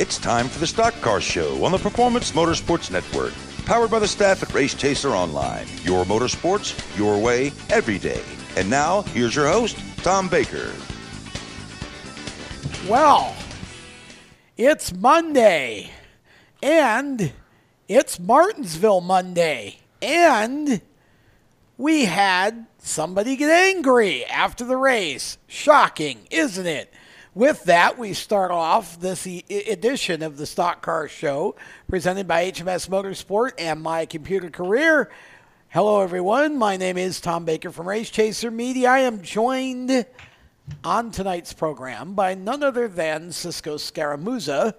It's time for the Stock Car Show on the Performance Motorsports Network. Powered by the staff at Race Chaser Online. Your motorsports, your way, every day. And now, here's your host, Tom Baker. Well, it's Monday, and it's Martinsville Monday, and we had somebody get angry after the race. Shocking, isn't it? With that, we start off this e- edition of the Stock Car Show presented by HMS Motorsport and My Computer Career. Hello, everyone. My name is Tom Baker from Race Chaser Media. I am joined on tonight's program by none other than Cisco Scaramuzza,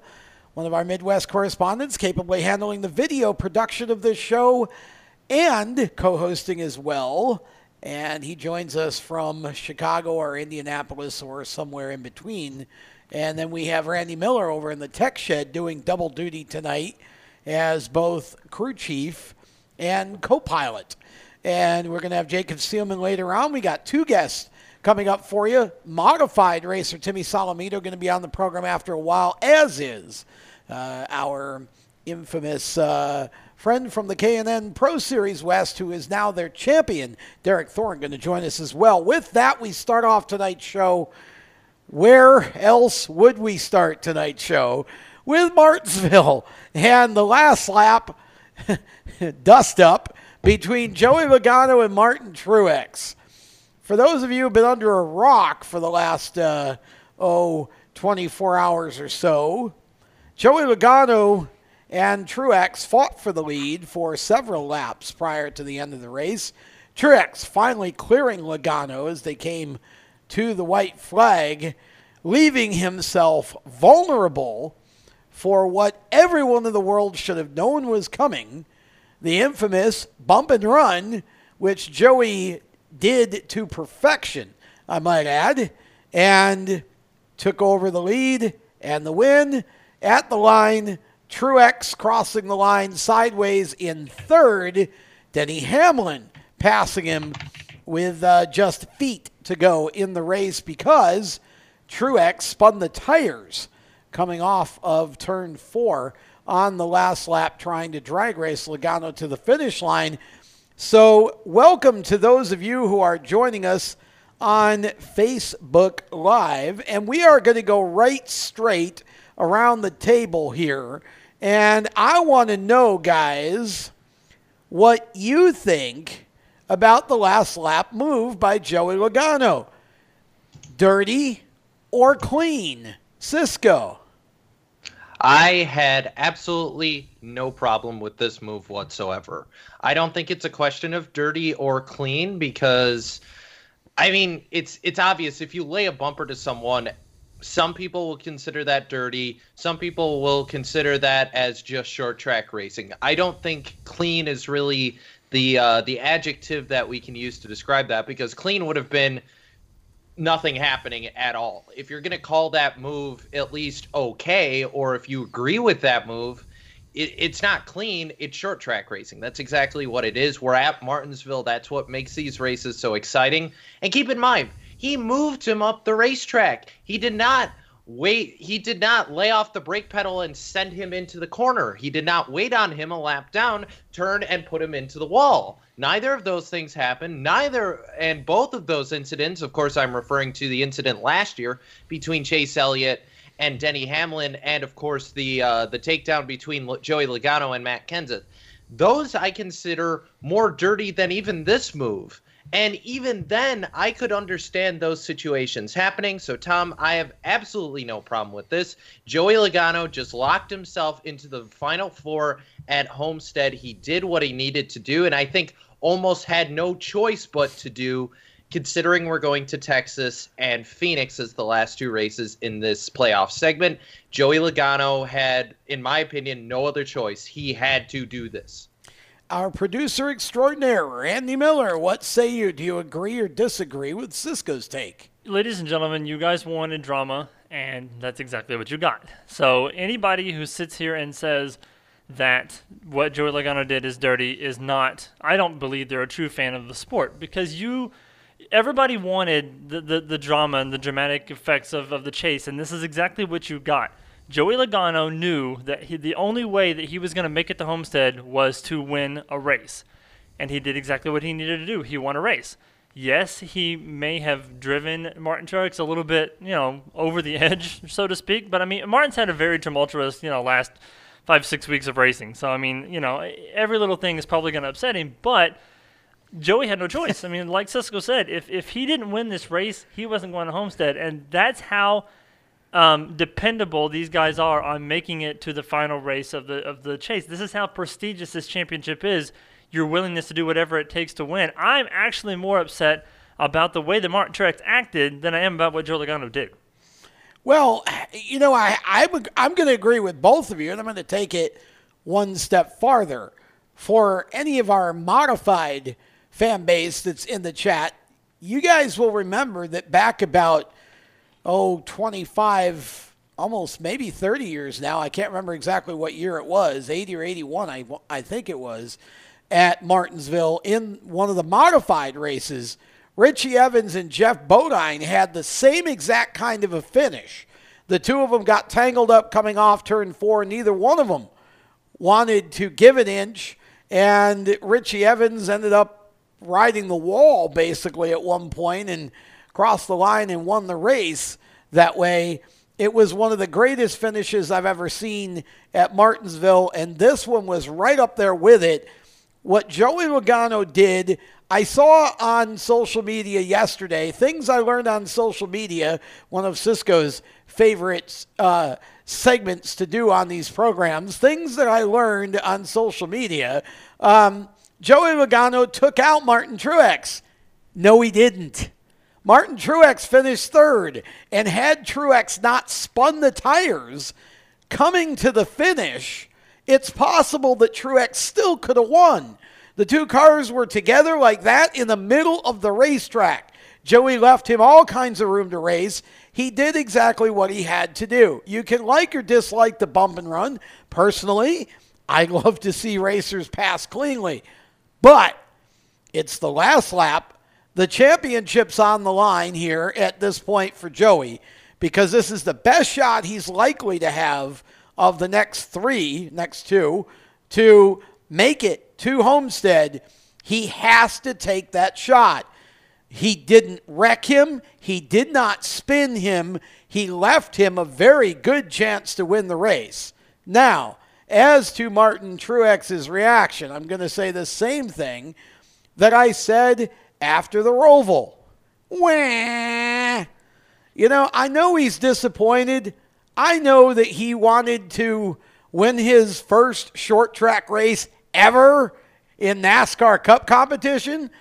one of our Midwest correspondents, capably handling the video production of this show and co hosting as well. And he joins us from Chicago or Indianapolis or somewhere in between. And then we have Randy Miller over in the tech shed doing double duty tonight as both crew chief and co pilot. And we're going to have Jacob Seelman later on. We got two guests coming up for you. Modified racer Timmy Solomito going to be on the program after a while, as is uh, our infamous uh, friend from the K&N Pro Series West, who is now their champion, Derek Thorn, going to join us as well. With that, we start off tonight's show. Where else would we start tonight's show? With Martinsville and the last lap dust up between Joey Logano and Martin Truex. For those of you who've been under a rock for the last, uh, oh, 24 hours or so, Joey Logano and Truex fought for the lead for several laps prior to the end of the race. Truex finally clearing Logano as they came to the white flag, leaving himself vulnerable for what everyone in the world should have known was coming the infamous bump and run, which Joey did to perfection, I might add, and took over the lead and the win at the line. Truex crossing the line sideways in third. Denny Hamlin passing him with uh, just feet to go in the race because Truex spun the tires coming off of turn four on the last lap, trying to drag race Logano to the finish line. So, welcome to those of you who are joining us on Facebook Live. And we are going to go right straight around the table here. And I want to know, guys, what you think about the last lap move by Joey Logano. Dirty or clean? Cisco. I had absolutely no problem with this move whatsoever. I don't think it's a question of dirty or clean because I mean, it's it's obvious if you lay a bumper to someone, some people will consider that dirty, some people will consider that as just short track racing. I don't think clean is really the uh, the adjective that we can use to describe that because clean would have been nothing happening at all. If you're going to call that move at least okay, or if you agree with that move, it, it's not clean. It's short track racing. That's exactly what it is. We're at Martinsville. That's what makes these races so exciting. And keep in mind, he moved him up the racetrack. He did not wait. He did not lay off the brake pedal and send him into the corner. He did not wait on him a lap down, turn and put him into the wall. Neither of those things happened. Neither, and both of those incidents, of course, I'm referring to the incident last year between Chase Elliott and Denny Hamlin, and of course the uh, the takedown between Joey Logano and Matt Kenseth. Those I consider more dirty than even this move. And even then, I could understand those situations happening. So, Tom, I have absolutely no problem with this. Joey Logano just locked himself into the final four at Homestead. He did what he needed to do, and I think almost had no choice but to do, considering we're going to Texas and Phoenix as the last two races in this playoff segment. Joey Logano had, in my opinion, no other choice. He had to do this. Our producer extraordinaire, Randy Miller, what say you? Do you agree or disagree with Cisco's take? Ladies and gentlemen, you guys wanted drama, and that's exactly what you got. So, anybody who sits here and says that what Joey Logano did is dirty is not, I don't believe they're a true fan of the sport because you. Everybody wanted the, the, the drama and the dramatic effects of, of the chase, and this is exactly what you got. Joey Logano knew that he, the only way that he was going to make it to Homestead was to win a race. And he did exactly what he needed to do. He won a race. Yes, he may have driven Martin Truex a little bit, you know, over the edge, so to speak. But I mean, Martin's had a very tumultuous, you know, last five, six weeks of racing. So I mean, you know, every little thing is probably going to upset him. But Joey had no choice. I mean, like Cisco said, if if he didn't win this race, he wasn't going to Homestead, and that's how um, dependable these guys are on making it to the final race of the of the chase. This is how prestigious this championship is. Your willingness to do whatever it takes to win. I'm actually more upset about the way that Martin Truex acted than I am about what Joe Logano did. Well, you know, I, I'm, I'm going to agree with both of you, and I'm going to take it one step farther. For any of our modified fan base that's in the chat, you guys will remember that back about, oh, 25, almost maybe 30 years now, I can't remember exactly what year it was, 80 or 81, I, I think it was, at Martinsville in one of the modified races – Richie Evans and Geoff Bodine had the same exact kind of a finish. The two of them got tangled up coming off turn four. Neither one of them wanted to give an inch, and Richie Evans ended up riding the wall basically at one point and crossed the line and won the race that way. It was one of the greatest finishes I've ever seen at Martinsville, and this one was right up there with it. What Joey Logano did, I saw on social media yesterday things I learned on social media, one of Cisco's favorite uh, segments to do on these programs, things that I learned on social media. Um, Joey Logano took out Martin Truex. No, he didn't. Martin Truex finished third, and had Truex not spun the tires coming to the finish, it's possible that Truex still could have won. The two cars were together like that in the middle of the racetrack. Joey left him all kinds of room to race. He did exactly what he had to do. You can like or dislike the bump and run. Personally, I love to see racers pass cleanly. But it's the last lap. The championship's on the line here at this point for Joey because this is the best shot he's likely to have of the next three, next two, to make it to Homestead, he has to take that shot. He didn't wreck him, he did not spin him, he left him a very good chance to win the race. Now, as to Martin Truex's reaction, I'm going to say the same thing that I said after the Roval. Wah! You know, I know he's disappointed. I know that he wanted to win his first short track race ever in NASCAR Cup competition?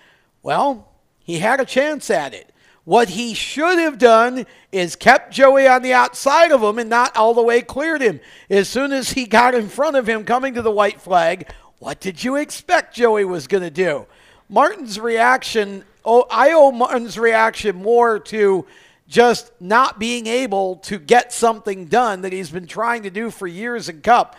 Well, he had a chance at it. What he should have done is kept Joey on the outside of him and not all the way cleared him. As soon as he got in front of him coming to the white flag, what did you expect Joey was going to do? Martin's reaction, oh, I owe Martin's reaction more to just not being able to get something done that he's been trying to do for years in Cup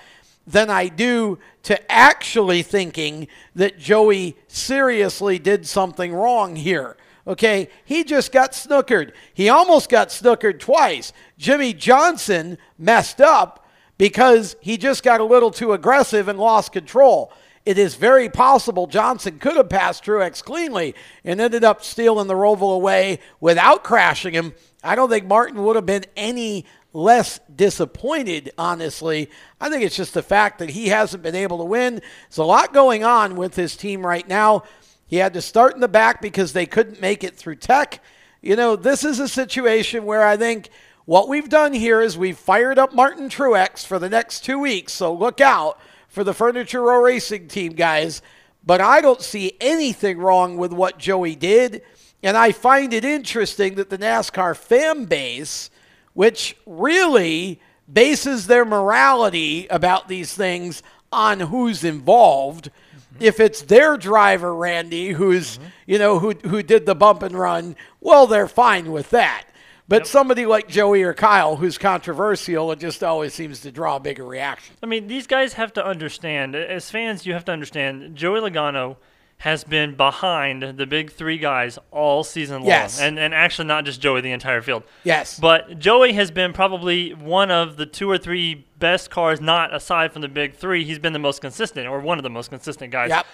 than I do to actually thinking that Joey seriously did something wrong here. Okay, he just got snookered. He almost got snookered twice. Jimmie Johnson messed up because he just got a little too aggressive and lost control. It is very possible Johnson could have passed Truex cleanly and ended up stealing the Roval away without crashing him. I don't think Martin would have been any less disappointed, honestly. I think it's just the fact that he hasn't been able to win. There's a lot going on with his team right now. He had to start in the back because they couldn't make it through tech. You know, this is a situation where I think what we've done here is we've fired up Martin Truex for the next two weeks. So look out for the Furniture Row Racing team, guys. But I don't see anything wrong with what Joey did. And I find it interesting that the NASCAR fan base which really bases their morality about these things on who's involved. Mm-hmm. If it's their driver, Randy, who's mm-hmm. you know who who did the bump and run, well, they're fine with that. But yep. somebody like Joey or Kyle, who's controversial, it just always seems to draw a bigger reaction. I mean, these guys have to understand. As fans, you have to understand. Joey Logano has been behind the big three guys all season long. Yes. And and actually not just Joey, the entire field. Yes. But Joey has been probably one of the two or three best cars, not aside from the big three. He's been the most consistent, or one of the most consistent guys. Yep.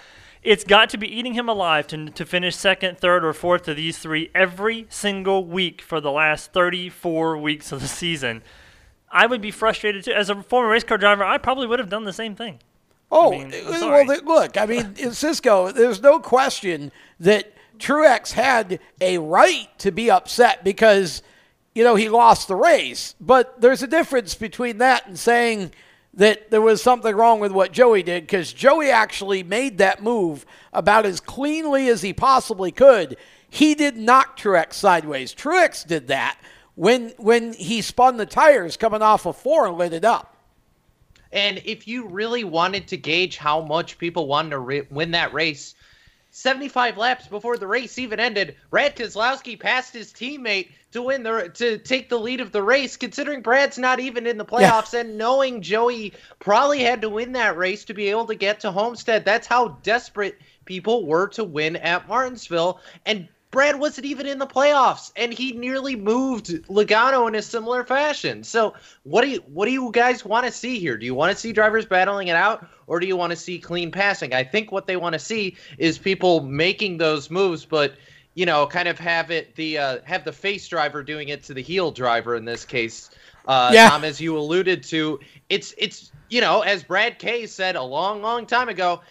It's got to be eating him alive to, to finish second, third, or fourth of these three every single week for the last 34 weeks of the season. I would be frustrated too. As a former race car driver, I probably would have done the same thing. Oh, I'm well, look, I mean, in Cisco, there's no question that Truex had a right to be upset because, you know, he lost the race. But there's a difference between that and saying that there was something wrong with what Joey did because Joey actually made that move about as cleanly as he possibly could. He did knock Truex sideways. Truex did that when when he spun the tires coming off of four and lit it up. And if you really wanted to gauge how much people wanted to re- win that race, 75 laps before the race even ended, Brad Keselowski passed his teammate to win the to take the lead of the race. Considering Brad's not even in the playoffs, and knowing Joey probably had to win that race to be able to get to Homestead, that's how desperate people were to win at Martinsville. And Brad wasn't even in the playoffs, and he nearly moved Logano in a similar fashion. So, what do you what do you guys want to see here? Do you want to see drivers battling it out, or do you want to see clean passing? I think what they want to see is people making those moves, but you know, kind of have it the uh, have the face driver doing it to the heel driver in this case. Uh, Yeah. Tom, as you alluded to, it's it's you know, as Brad Kay said a long, long time ago,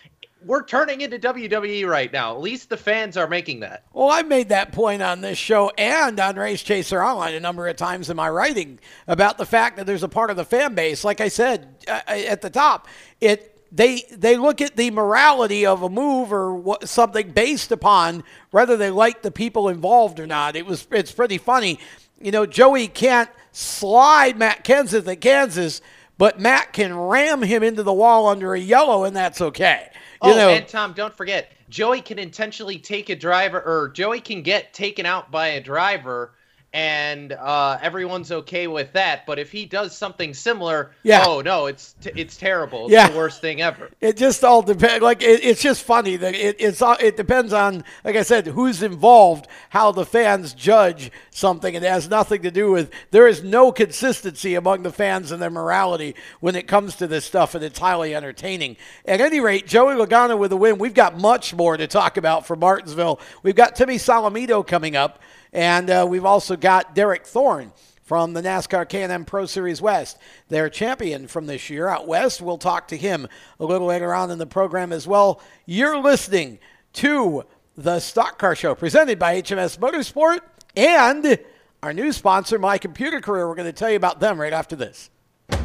we're turning into WWE right now. At least the fans are making that. Well, I made that point on this show and on Race Chaser Online a number of times in my writing about the fact that there's a part of the fan base, like I said uh, at the top, it they they look at the morality of a move or what, something based upon whether they like the people involved or not. It was it's pretty funny, you know. Joey can't slide Matt Kenseth at Kansas, but Matt can ram him into the wall under a yellow, and that's okay. Oh, know, and Tom, don't forget, Joey can intentionally take a driver, or Joey can get taken out by a driver, and uh, everyone's okay with that. But if he does something similar, Yeah. oh no, it's t- it's terrible. It's Yeah. the worst thing ever. It just all depends. Like it, it's just funny that it, it's all- it depends on, like I said, who's involved, how the fans judge something. It has nothing to do with. There is no consistency among the fans and their morality when it comes to this stuff, and it's highly entertaining. At any rate, Joey Logano with a win. We've got much more to talk about for Martinsville. We've got Timmy Solomito coming up, and uh, we've also got Derek Thorn from the NASCAR K&N Pro Series West, their champion from this year out west. We'll talk to him a little later on in the program as well. You're listening to the Stock Car Show presented by HMS Motorsport and our new sponsor, My Computer Career. We're going to tell you about them right after this.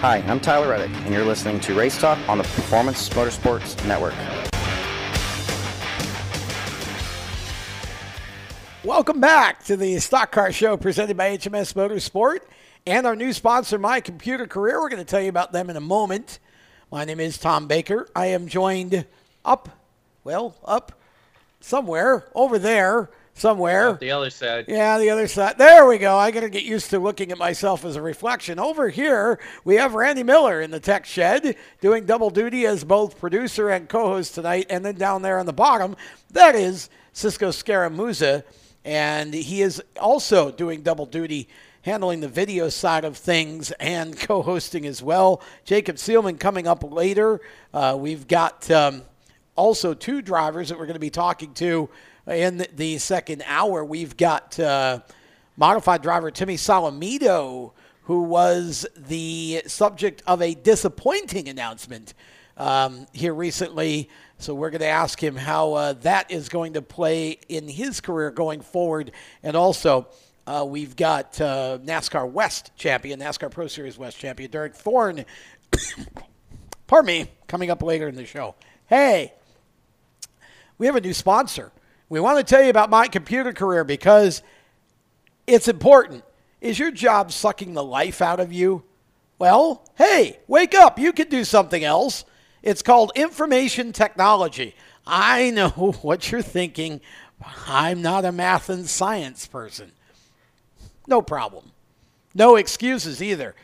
Hi, I'm Tyler Reddick, and you're listening to Race Talk on the Performance Motorsports Network. Welcome back to the Stock Car Show presented by HMS Motorsport and our new sponsor, My Computer Career. We're going to tell you about them in a moment. My name is Tom Baker. I am joined up, well, up somewhere over there, somewhere. The other side. Yeah, the other side. There we go. I got to get used to looking at myself as a reflection. Over here, we have Randy Miller in the tech shed doing double duty as both producer and co host tonight. And then down there on the bottom, that is Cisco Scaramuzza. And he is also doing double duty handling the video side of things and co hosting as well. Jacob Seelman coming up later. Uh, we've got um, also two drivers that we're going to be talking to in the second hour. We've got uh, modified driver Timmy Solomito, who was the subject of a disappointing announcement um, here recently. So we're going to ask him how uh, that is going to play in his career going forward, and also uh, we've got uh, NASCAR West champion, NASCAR Pro Series West champion, Derek Thorn. pardon me, coming up later in the show. Hey, we have a new sponsor. We want to tell you about my computer career because it's important. Is your job sucking the life out of you? Well, hey, wake up. You can do something else. It's called information technology. I know what you're thinking. I'm not a math and science person. No problem. No excuses either.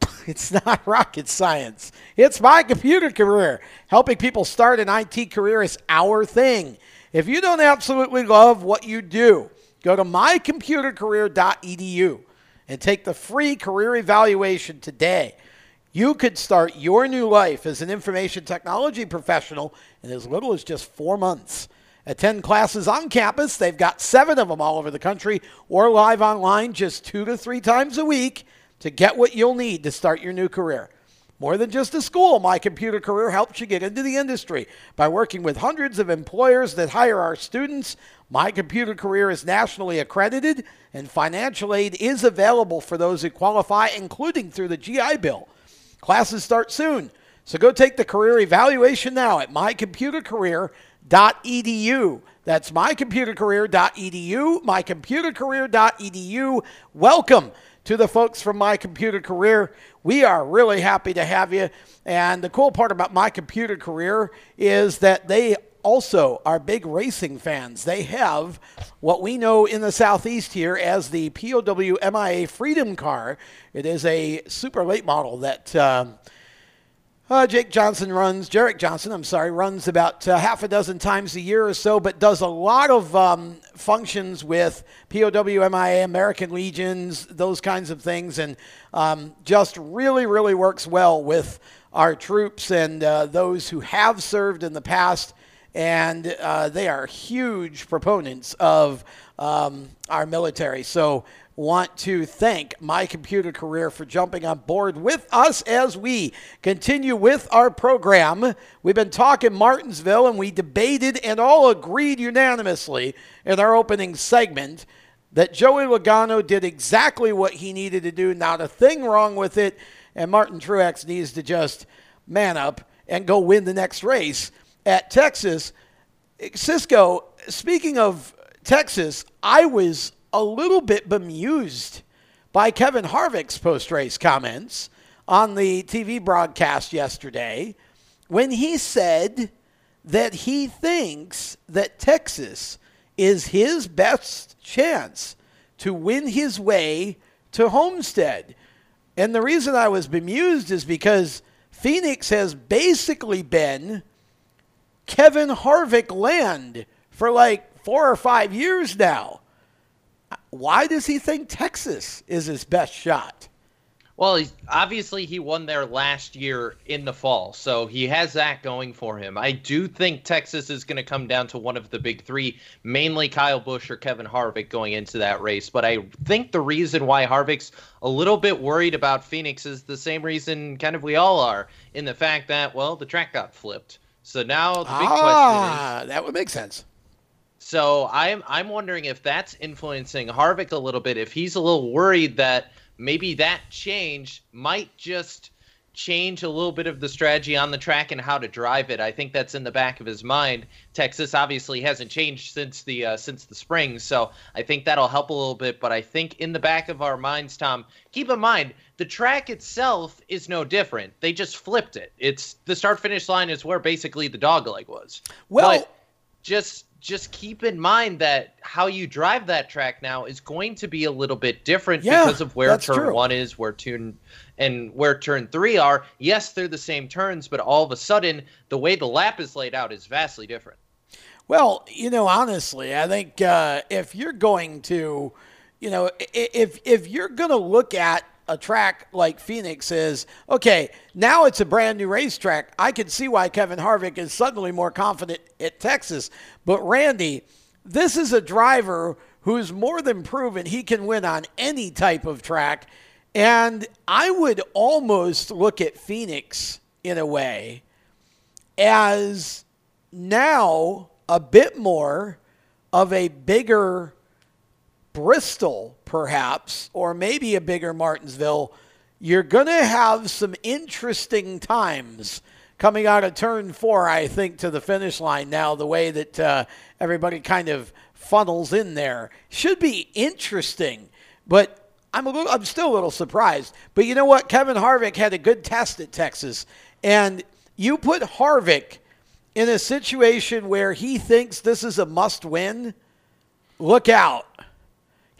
It's not rocket science. It's my computer career. Helping people start an IT career is our thing. If you don't absolutely love what you do, go to mycomputercareer.edu and take the free career evaluation today. You could start your new life as an information technology professional in as little as just four months. Attend classes on campus. They've got seven of them all over the country or live online just two to three times a week to get what you'll need to start your new career. More than just a school, My Computer Career helps you get into the industry by working with hundreds of employers that hire our students. My Computer Career is nationally accredited, and financial aid is available for those who qualify, including through the GI Bill. Classes start soon, so go take the career evaluation now at mycomputercareer.edu. That's mycomputercareer.edu, mycomputercareer.edu. Welcome to the folks from My Computer Career. We are really happy to have you. And the cool part about My Computer Career is that they also are big racing fans. They have what we know in the Southeast here as the POW MIA Freedom Car. It is a super late model that. Um, uh, Jake Johnson runs, Jarek Johnson, I'm sorry, runs about uh, half a dozen times a year or so, but does a lot of um, functions with POWMIA, American Legions, those kinds of things, and um, just really, really works well with our troops and uh, those who have served in the past. And uh, they are huge proponents of um, our military. So want to thank my computer career for jumping on board with us as we continue with our program. We've been talking Martinsville and we debated and all agreed unanimously in our opening segment that Joey Logano did exactly what he needed to do, not a thing wrong with it, and Martin Truex needs to just man up and go win the next race at Texas. Cisco, speaking of Texas, I was a little bit bemused by Kevin Harvick's post race comments on the TV broadcast yesterday when he said that he thinks that Texas is his best chance to win his way to Homestead. And the reason I was bemused is because Phoenix has basically been Kevin Harvick land for like four or five years now. Why does he think Texas is his best shot? Well, he's, obviously he won there last year in the fall, so he has that going for him. I do think Texas is going to come down to one of the big three, mainly Kyle Busch or Kevin Harvick going into that race. But I think the reason why Harvick's a little bit worried about Phoenix is the same reason kind of we all are, in the fact that well the track got flipped. So now the big ah, question is that would make sense. So I'm I'm wondering if that's influencing Harvick a little bit. If he's a little worried that maybe that change might just change a little bit of the strategy on the track and how to drive it. I think that's in the back of his mind. Texas obviously hasn't changed since the uh, since the spring, so I think that'll help a little bit. But I think in the back of our minds, Tom, keep in mind the track itself is no different. They just flipped it. It's the start finish line is where basically the dog leg was. Well, but just just keep in mind that how you drive that track now is going to be a little bit different Yeah, because of where turn true. one is, where turn and where turn three are. Yes, they're the same turns, but all of a sudden the way the lap is laid out is vastly different. Well, you know, honestly, I think uh, if you're going to, you know, if if you're going to look at a track like Phoenix is, okay, now it's a brand new racetrack. I can see why Kevin Harvick is suddenly more confident at Texas. But Randy, this is a driver who's more than proven he can win on any type of track. And I would almost look at Phoenix in a way as now a bit more of a bigger Bristol, perhaps, or maybe a bigger Martinsville, you're going to have some interesting times coming out of turn four, I think, to the finish line now, the way that uh, everybody kind of funnels in there. Should be interesting, but I'm, a little, I'm still a little surprised. But you know what? Kevin Harvick had a good test at Texas, and you put Harvick in a situation where he thinks this is a must win, look out.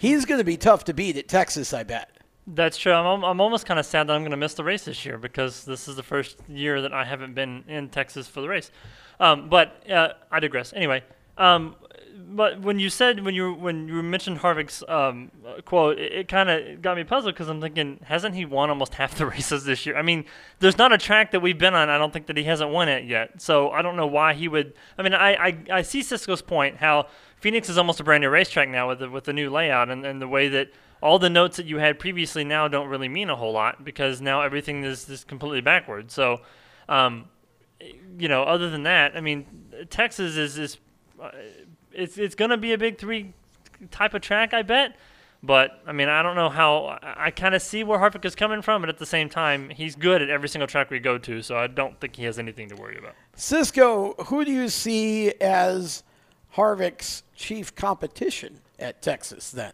He's going to be tough to beat at Texas, I bet. That's true. I'm, I'm almost kind of sad that I'm going to miss the race this year because this is the first year that I haven't been in Texas for the race. Um, but uh, I digress. Anyway, um, but when you said when you when you mentioned Harvick's um, quote, it, it kind of got me puzzled because I'm thinking, hasn't he won almost half the races this year? I mean, there's not a track that we've been on. I don't think that he hasn't won it yet. So I don't know why he would. I mean, I I, I see Cisco's point how Phoenix is almost a brand new racetrack now with the, with the new layout and, and the way that all the notes that you had previously now don't really mean a whole lot because now everything is, is completely backwards. So, um, you know, other than that, I mean, Texas is is uh, it's it's going to be a big three type of track, I bet. But I mean, I don't know how. I, I kind of see where Harvick is coming from, but at the same time, he's good at every single track we go to, so I don't think he has anything to worry about. Cisco, who do you see as Harvick's chief competition at Texas then?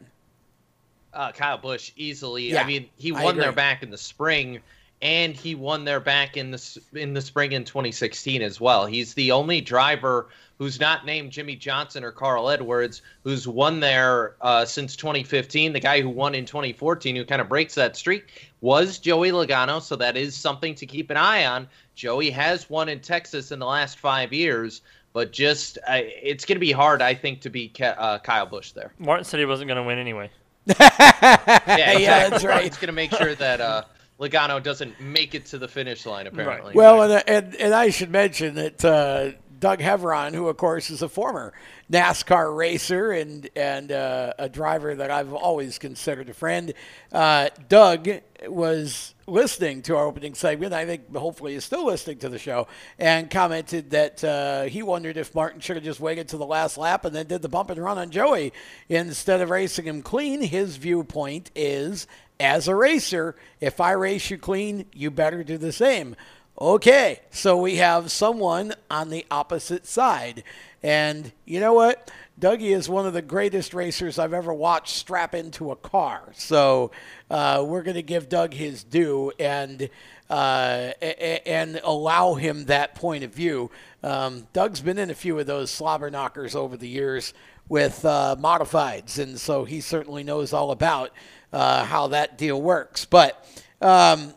Uh, Kyle Busch easily. Yeah, I mean, he won there back in the spring, and he won there back in the in the spring in 2016 as well. He's the only driver who's not named Jimmie Johnson or Carl Edwards who's won there uh, since 2015. The guy who won in 2014, who kind of breaks that streak, was Joey Logano. So that is something to keep an eye on. Joey has won in Texas in the last five years. But just, uh, it's going to be hard, I think, to beat Ke- uh, Kyle Busch there. Martin said he wasn't going to win anyway. Yeah, exactly. that's right. It's going to make sure that uh, Logano doesn't make it to the finish line. Apparently. Well, and, and, and I should mention that uh, Doug Heveron, who, of course, is a former NASCAR racer and, and uh, a driver that I've always considered a friend, uh, Doug was listening to our opening segment. I think hopefully is still listening to the show and commented that uh, he wondered if Martin should have just waited to the last lap and then did the bump and run on Joey instead of racing him clean. His viewpoint is as a racer, if I race you clean, you better do the same. Okay, so we have someone on the opposite side. And you know what? Dougie is one of the greatest racers I've ever watched strap into a car. So uh, we're going to give Doug his due and uh, and allow him that point of view. Um, Doug's been in a few of those slobber knockers over the years with uh, modifieds, and so he certainly knows all about uh, how that deal works. But um,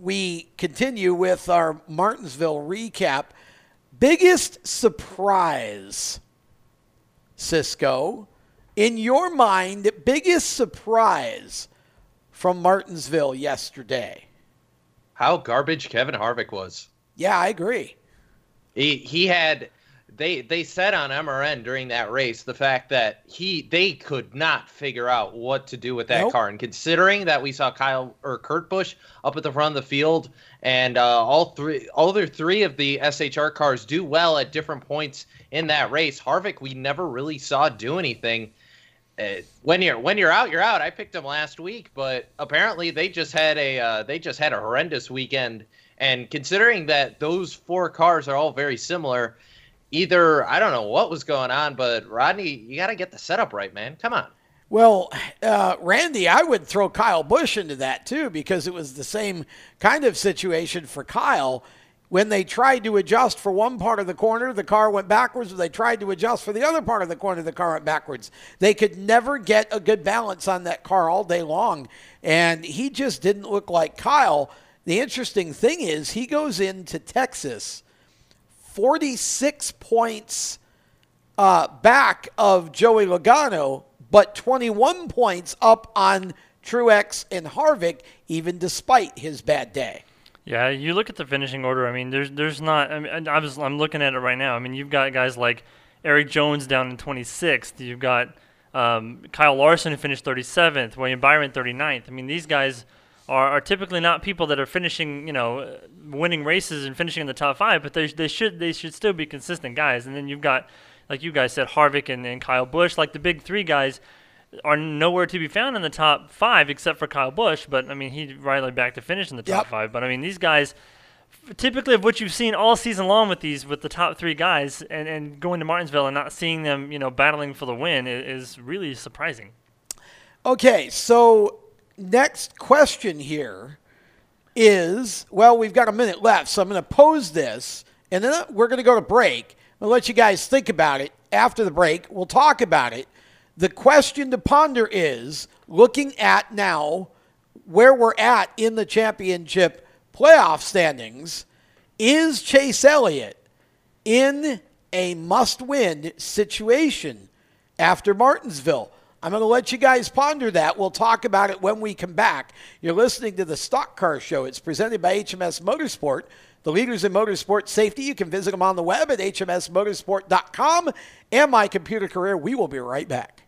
we continue with our Martinsville recap. Biggest surprise, Cisco, in your mind, biggest surprise from Martinsville yesterday? How garbage Kevin Harvick was. Yeah, I agree. He he had they they said on MRN during that race the fact that he they could not figure out what to do with that nope. car, and considering that we saw Kyle or Kurt Busch up at the front of the field, and uh, all three all other three of the SHR cars do well at different points in that race. Harvick we never really saw do anything. Uh, when you're when you're out, you're out. I picked him last week, but apparently they just had a uh, they just had a horrendous weekend. And considering that those four cars are all very similar, either I don't know what was going on, but Rodney, you got to get the setup right, man. Come on. Well, uh, Randy, I would throw Kyle Busch into that too because it was the same kind of situation for Kyle. When they tried to adjust for one part of the corner, the car went backwards. When they tried to adjust for the other part of the corner, the car went backwards. They could never get a good balance on that car all day long. And he just didn't look like Kyle. The interesting thing is, he goes into Texas 46 points uh, back of Joey Logano, but 21 points up on Truex and Harvick, even despite his bad day. Yeah, you look at the finishing order. I mean, there's there's not. I mean, I was I'm looking at it right now. I mean, you've got guys like Erik Jones down in 26th. You've got um, Kyle Larson finished 37th. William Byron 39th. I mean, these guys are, are typically not people that are finishing, you know, winning races and finishing in the top five. But they they should they should still be consistent guys. And then you've got, like you guys said, Harvick and, and Kyle Busch, like the big three guys are nowhere to be found in the top five except for Kyle Busch. But I mean, he right back to finish in the top yep. five. But I mean, these guys, typically of what you've seen all season long with these with the top three guys, and, and going to Martinsville and not seeing them, you know, battling for the win is, is really surprising. Okay, so next question here is well, we've got a minute left, so I'm going to pose this, and then we're going to go to break. I'll let you guys think about it after the break. We'll talk about it the question to ponder is looking at now where we're at in the championship playoff standings, is Chase Elliott in a must win situation after Martinsville? I'm going to let you guys ponder that. We'll talk about it when we come back. You're listening to the Stock Car Show. It's presented by HMS Motorsport, the leaders in motorsport safety. You can visit them on the web at hmsmotorsport.com and my computer career. We will be right back.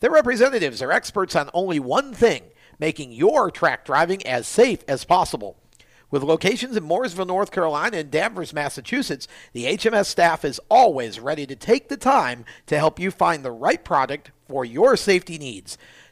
Their representatives are experts on only one thing making your track driving as safe as possible. With locations in Mooresville, North Carolina, and Danvers, Massachusetts, the HMS staff is always ready to take the time to help you find the right product for your safety needs.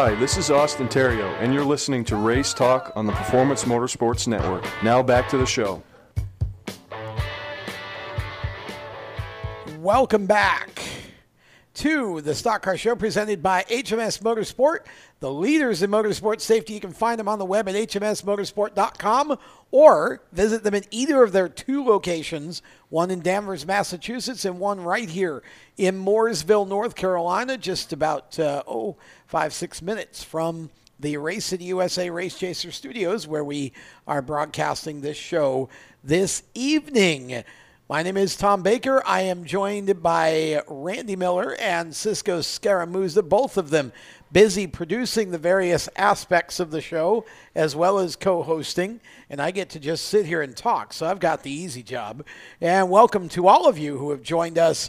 Hi, this is Austin Theriault, and you're listening to Race Talk on the Performance Motorsports Network. Now back to the show. Welcome back to the Stock Car Show presented by HMS Motorsport, the leaders in motorsport safety. You can find them on the web at hmsmotorsport.com or visit them in either of their two locations, one in Danvers, Massachusetts, and one right here in Mooresville, North Carolina, just about, uh, oh, five, six minutes from the Race City USA Race Chaser Studios, where we are broadcasting this show this evening. My name is Tom Baker. I am joined by Randy Miller and Cisco Scaramuzza, both of them busy producing the various aspects of the show as well as co hosting. And I get to just sit here and talk. So I've got the easy job. And welcome to all of you who have joined us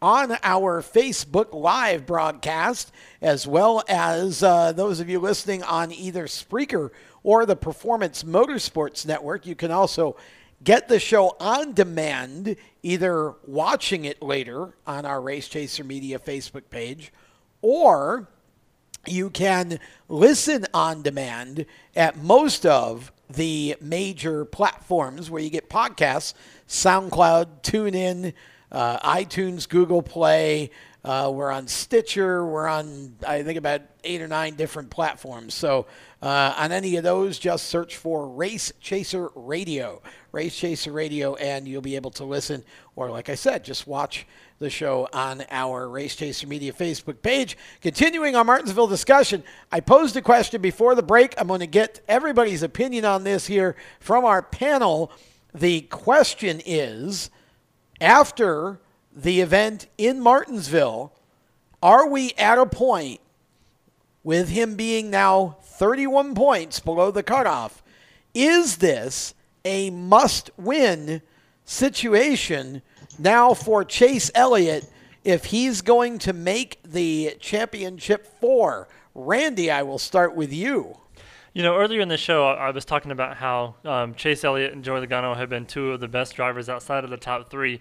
on our Facebook Live broadcast, as well as uh, those of you listening on either Spreaker or the Performance Motorsports Network. You can also get the show on demand, either watching it later on our Race Chaser Media Facebook page, or you can listen on demand at most of the major platforms where you get podcasts SoundCloud, TuneIn, uh, iTunes, Google Play. Uh, we're on Stitcher. We're on, I think, about eight or nine different platforms. So, uh, on any of those, just search for Race Chaser Radio. Race Chaser Radio, and you'll be able to listen, or like I said, just watch the show on our Race Chaser Media Facebook page. Continuing our Martinsville discussion, I posed a question before the break. I'm going to get everybody's opinion on this here from our panel. The question is after the event in Martinsville, are we at a point with him being now 31 points below the cutoff? Is this a must win situation now for Chase Elliott if he's going to make the championship four? Randy, I will start with you. You know, earlier in the show, I was talking about how um, Chase Elliott and Joey Logano have been two of the best drivers outside of the top three,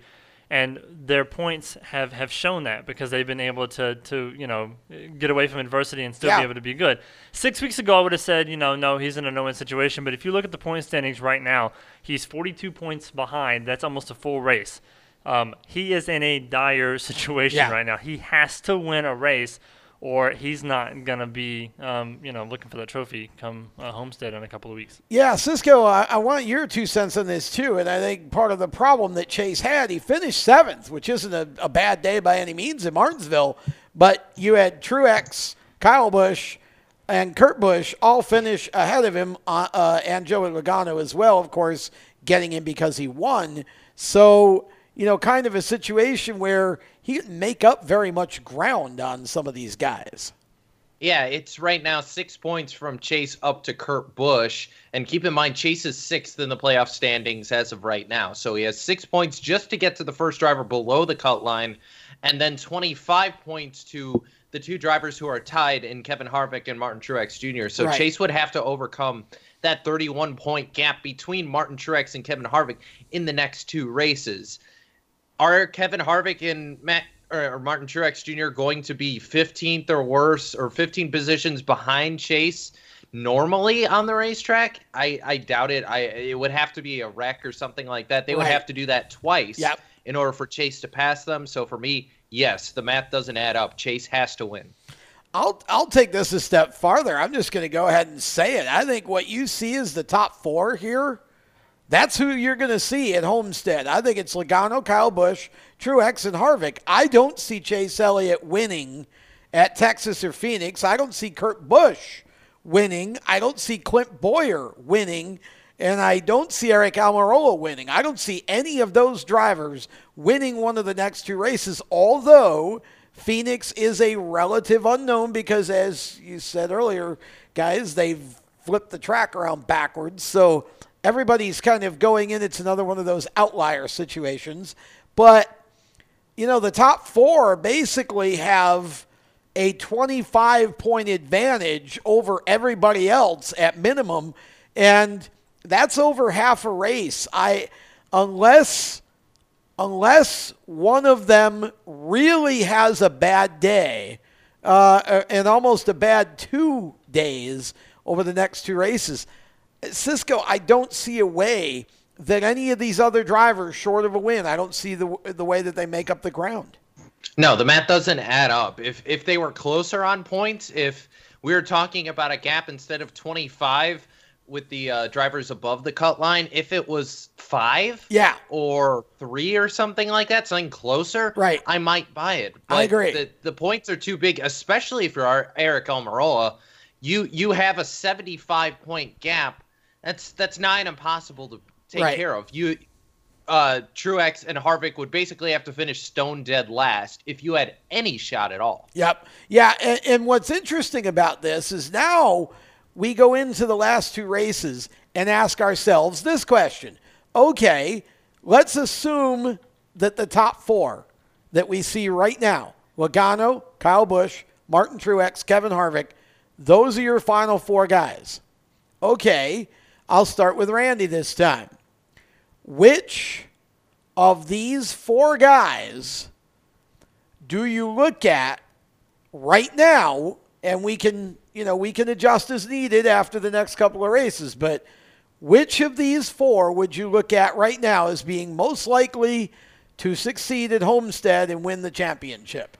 and their points have, have shown that because they've been able to to you know get away from adversity and still Yeah. be able to be good. Six weeks ago, I would have said, you know, no, he's in a no-win situation. But if you look at the point standings right now, he's 42 points behind. That's almost a full race. Um, he is in a dire situation Yeah. right now. He has to win a race, or he's not gonna be, um, you know, looking for the trophy come uh, Homestead in a couple of weeks. Yeah, Cisco, I, I want your two cents on this too. And I think part of the problem that Chase had, he finished seventh, which isn't a, a bad day by any means in Martinsville. But you had Truex, Kyle Busch, and Kurt Busch all finish ahead of him, uh, uh, and Joey Logano as well, of course, getting in because he won. So, you know, kind of a situation where he didn't make up very much ground on some of these guys. Yeah, it's right now six points from Chase up to Kurt Busch. And keep in mind, Chase is sixth in the playoff standings as of right now. So he has six points just to get to the first driver below the cut line, and then 25 points to the two drivers who are tied in Kevin Harvick and Martin Truex Jr. So Right. Chase would have to overcome that 31 point gap between Martin Truex and Kevin Harvick in the next two races. Are Kevin Harvick and Matt or Martin Truex Jr. going to be 15th or worse or 15 positions behind Chase normally on the racetrack? I, I doubt it. I it would have to be a wreck or something like that. They would have to do that twice Yep. in order for Chase to pass them. So for me, yes, the math doesn't add up. Chase has to win. I'll I'll take this a step farther. I'm just going to go ahead and say it. I think what you see is the top four here. That's who you're going to see at Homestead. I think it's Logano, Kyle Busch, Truex, and Harvick. I don't see Chase Elliott winning at Texas or Phoenix. I don't see Kurt Busch winning. I don't see Clint Bowyer winning. And I don't see Eric Almirola winning. I don't see any of those drivers winning one of the next two races, although Phoenix is a relative unknown because, as you said earlier, guys, they've flipped the track around backwards. So everybody's kind of going in. It's another one of those outlier situations. But, you know, the top four basically have a 25 point advantage over everybody else at minimum. And that's over half a race. I, unless unless one of them really has a bad day uh, and almost a bad two days over the next two races, Cisco, I don't see a way that any of these other drivers, short of a win, I don't see the the way that they make up the ground. No, the math doesn't add up. If if they were closer on points, if we were talking about a gap instead of 25 with the uh, drivers above the cut line, if it was five, yeah, or three or something like that, something closer, right? I might buy it. I agree. The, the points are too big, especially if you're Eric Almirola. You you have a 75 point gap. That's that's and impossible to take Right. care of. You uh, Truex and Harvick would basically have to finish stone dead last if you had any shot at all. Yep. Yeah. And, and what's interesting about this is now we go into the last two races and ask ourselves this question. Okay, let's assume that the top four that we see right now Logano, Kyle Busch, Martin Truex, Kevin Harvick those are your final four guys. Okay, I'll start with Randy this time. Which of these four guys do you look at right now and we can you know we can adjust as needed after the next couple of races but which of these four would you look at right now as being most likely to succeed at homestead and win the championship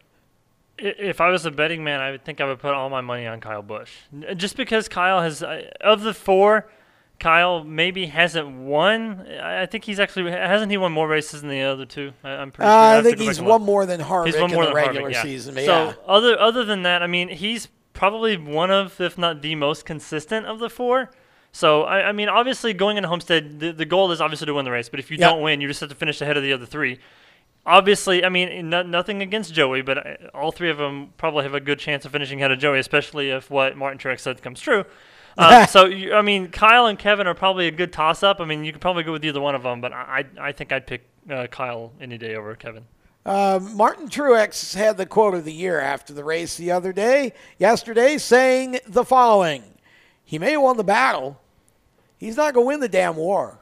If I was a betting man, I would think I would put all my money on Kyle Busch. Just because Kyle has, uh, of the four, Kyle maybe hasn't won. I I think he's actually hasn't he won more races than the other two. I, I'm pretty Uh, sure. I have think he's won more than Harvick He's won in the than regular Harvick, yeah. season, so yeah. other other than that, I mean, he's probably one of, if not the most consistent of the four. So I, I mean, obviously going into Homestead, the, the goal is obviously to win the race. But if you don't win, you just have to finish ahead of the other three. Obviously, I mean, no, nothing against Joey, but uh, all three of them probably have a good chance of finishing ahead of Joey, especially if what Martin Truex said comes true. Um, so you, I mean, Kyle and Kevin are probably a good toss-up. I mean, you could probably go with either one of them, but I I think I'd pick uh, Kyle any day over Kevin. Uh, Martin Truex had the quote of the year after the race the other day, yesterday, saying the following He may have won the battle, he's not going to win the damn war.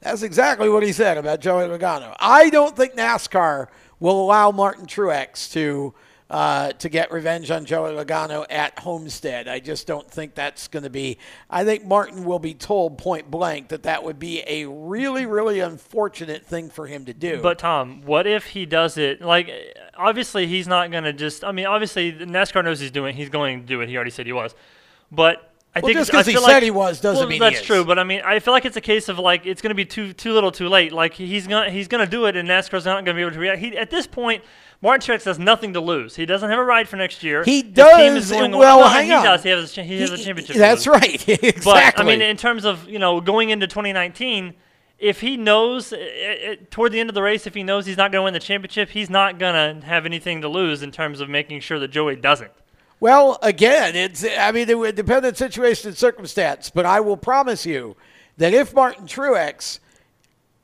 That's exactly what he said about Joey Logano. I don't think NASCAR will allow Martin Truex to uh, to get revenge on Joey Logano at Homestead. I just don't think that's going to be. I think Martin will be told point blank that that would be a really, really unfortunate thing for him to do. But Tom, what if he does it? Like, obviously he's not gonna just. I mean, obviously NASCAR knows he's doing. He's going to do it. He already said he was. But I Well, think just it's- I 'cause he said like- he was doesn't well, mean he that's true. But I mean, I feel like it's a case of like it's gonna be too too little, too late. Like he's gonna he's gonna do it, and NASCAR's not gonna be able to react. He, at this point, Martin Truex has nothing to lose. He doesn't have a ride for next year. He does- going well, no, hang he on. does. He has a, he has a championship. that's right. But I mean, in terms of you know going into 2019, if he knows uh, uh, toward the end of the race, if he knows he's not going to win the championship, he's not going to have anything to lose in terms of making sure that Joey doesn't. Well, again, it's I mean it would depend on situation and circumstance, but I will promise you that if Martin Truex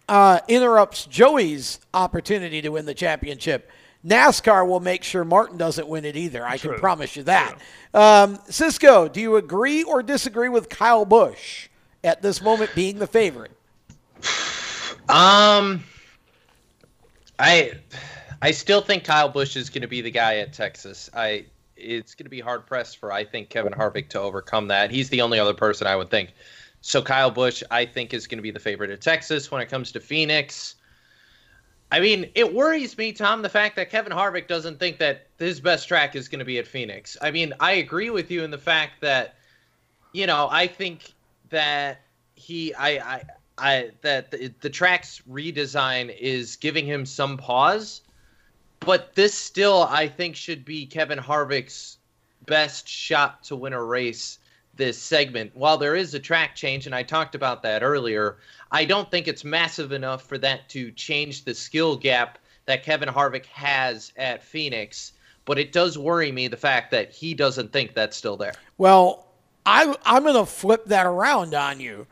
uh, interrupts Joey's opportunity to win the championship, NASCAR will make sure Martin doesn't win it either. I can promise you that. Um, Cisco, do you agree or disagree with Kyle Busch at this moment being the favorite? Um, I I still think Kyle Busch is going to be the guy at Texas. I it's going to be hard pressed for I think Kevin Harvick to overcome that. He's the only other person I would think. So Kyle Busch, I think, is going to be the favorite at Texas when it comes to Phoenix. I mean, it worries me, Tom, the fact that Kevin Harvick doesn't think that his best track is going to be at Phoenix. I mean, I agree with you in the fact that, you know, I think that he, I, I, I that the, the track's redesign is giving him some pause, but this still, I think, should be Kevin Harvick's best shot to win a race this segment. While there is a track change, and I talked about that earlier, I don't think it's massive enough for that to change the skill gap that Kevin Harvick has at Phoenix. But it does worry me the fact that he doesn't think that's still there. Well, I, I'm going to flip that around on you.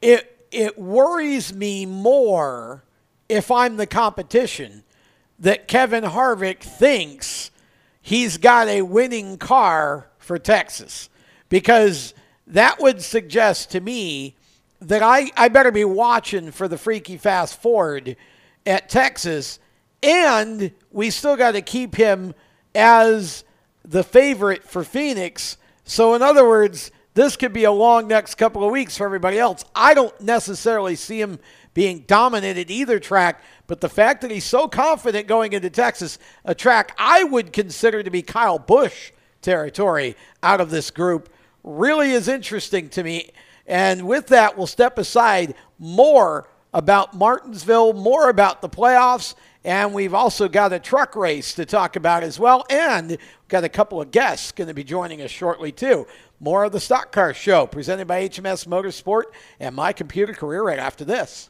It it worries me more if I'm the competition that Kevin Harvick thinks he's got a winning car for Texas because that would suggest to me that I, I better be watching for the freaky fast Ford at Texas and we still got to keep him as the favorite for Phoenix. So, in other words, this could be a long next couple of weeks for everybody else. I don't necessarily see him being dominant at either track, but the fact that he's so confident going into Texas, a track I would consider to be Kyle Busch territory out of this group, really is interesting to me. And with that, we'll step aside more about Martinsville, more about the playoffs, and we've also got a truck race to talk about as well. And got a couple of guests going to be joining us shortly, too. More of the Stock Car Show presented by HMS Motorsport and my computer career right after this.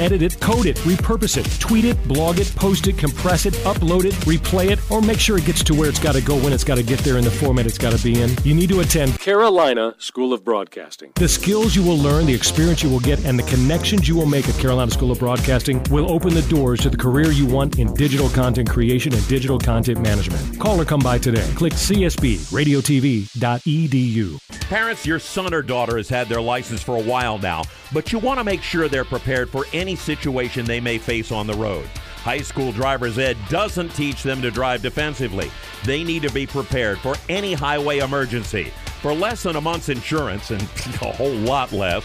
edit it, code it, repurpose it, tweet it, blog it, post it, compress it, upload it, replay it, or make sure it gets to where it's got to go when it's got to get there in the format it's got to be in, you need to attend Carolina School of Broadcasting. The skills you will learn, the experience you will get, and the connections you will make at Carolina School of Broadcasting will open the doors to the career you want in digital content creation and digital content management. Call or come by today. Click csbradiotv.edu. Parents, your son or daughter has had their license for a while now, but you want to make sure they're prepared for any situation they may face on the road. High school driver's ed doesn't teach them to drive defensively. They need to be prepared for any highway emergency. For less than a month's insurance and a whole lot less,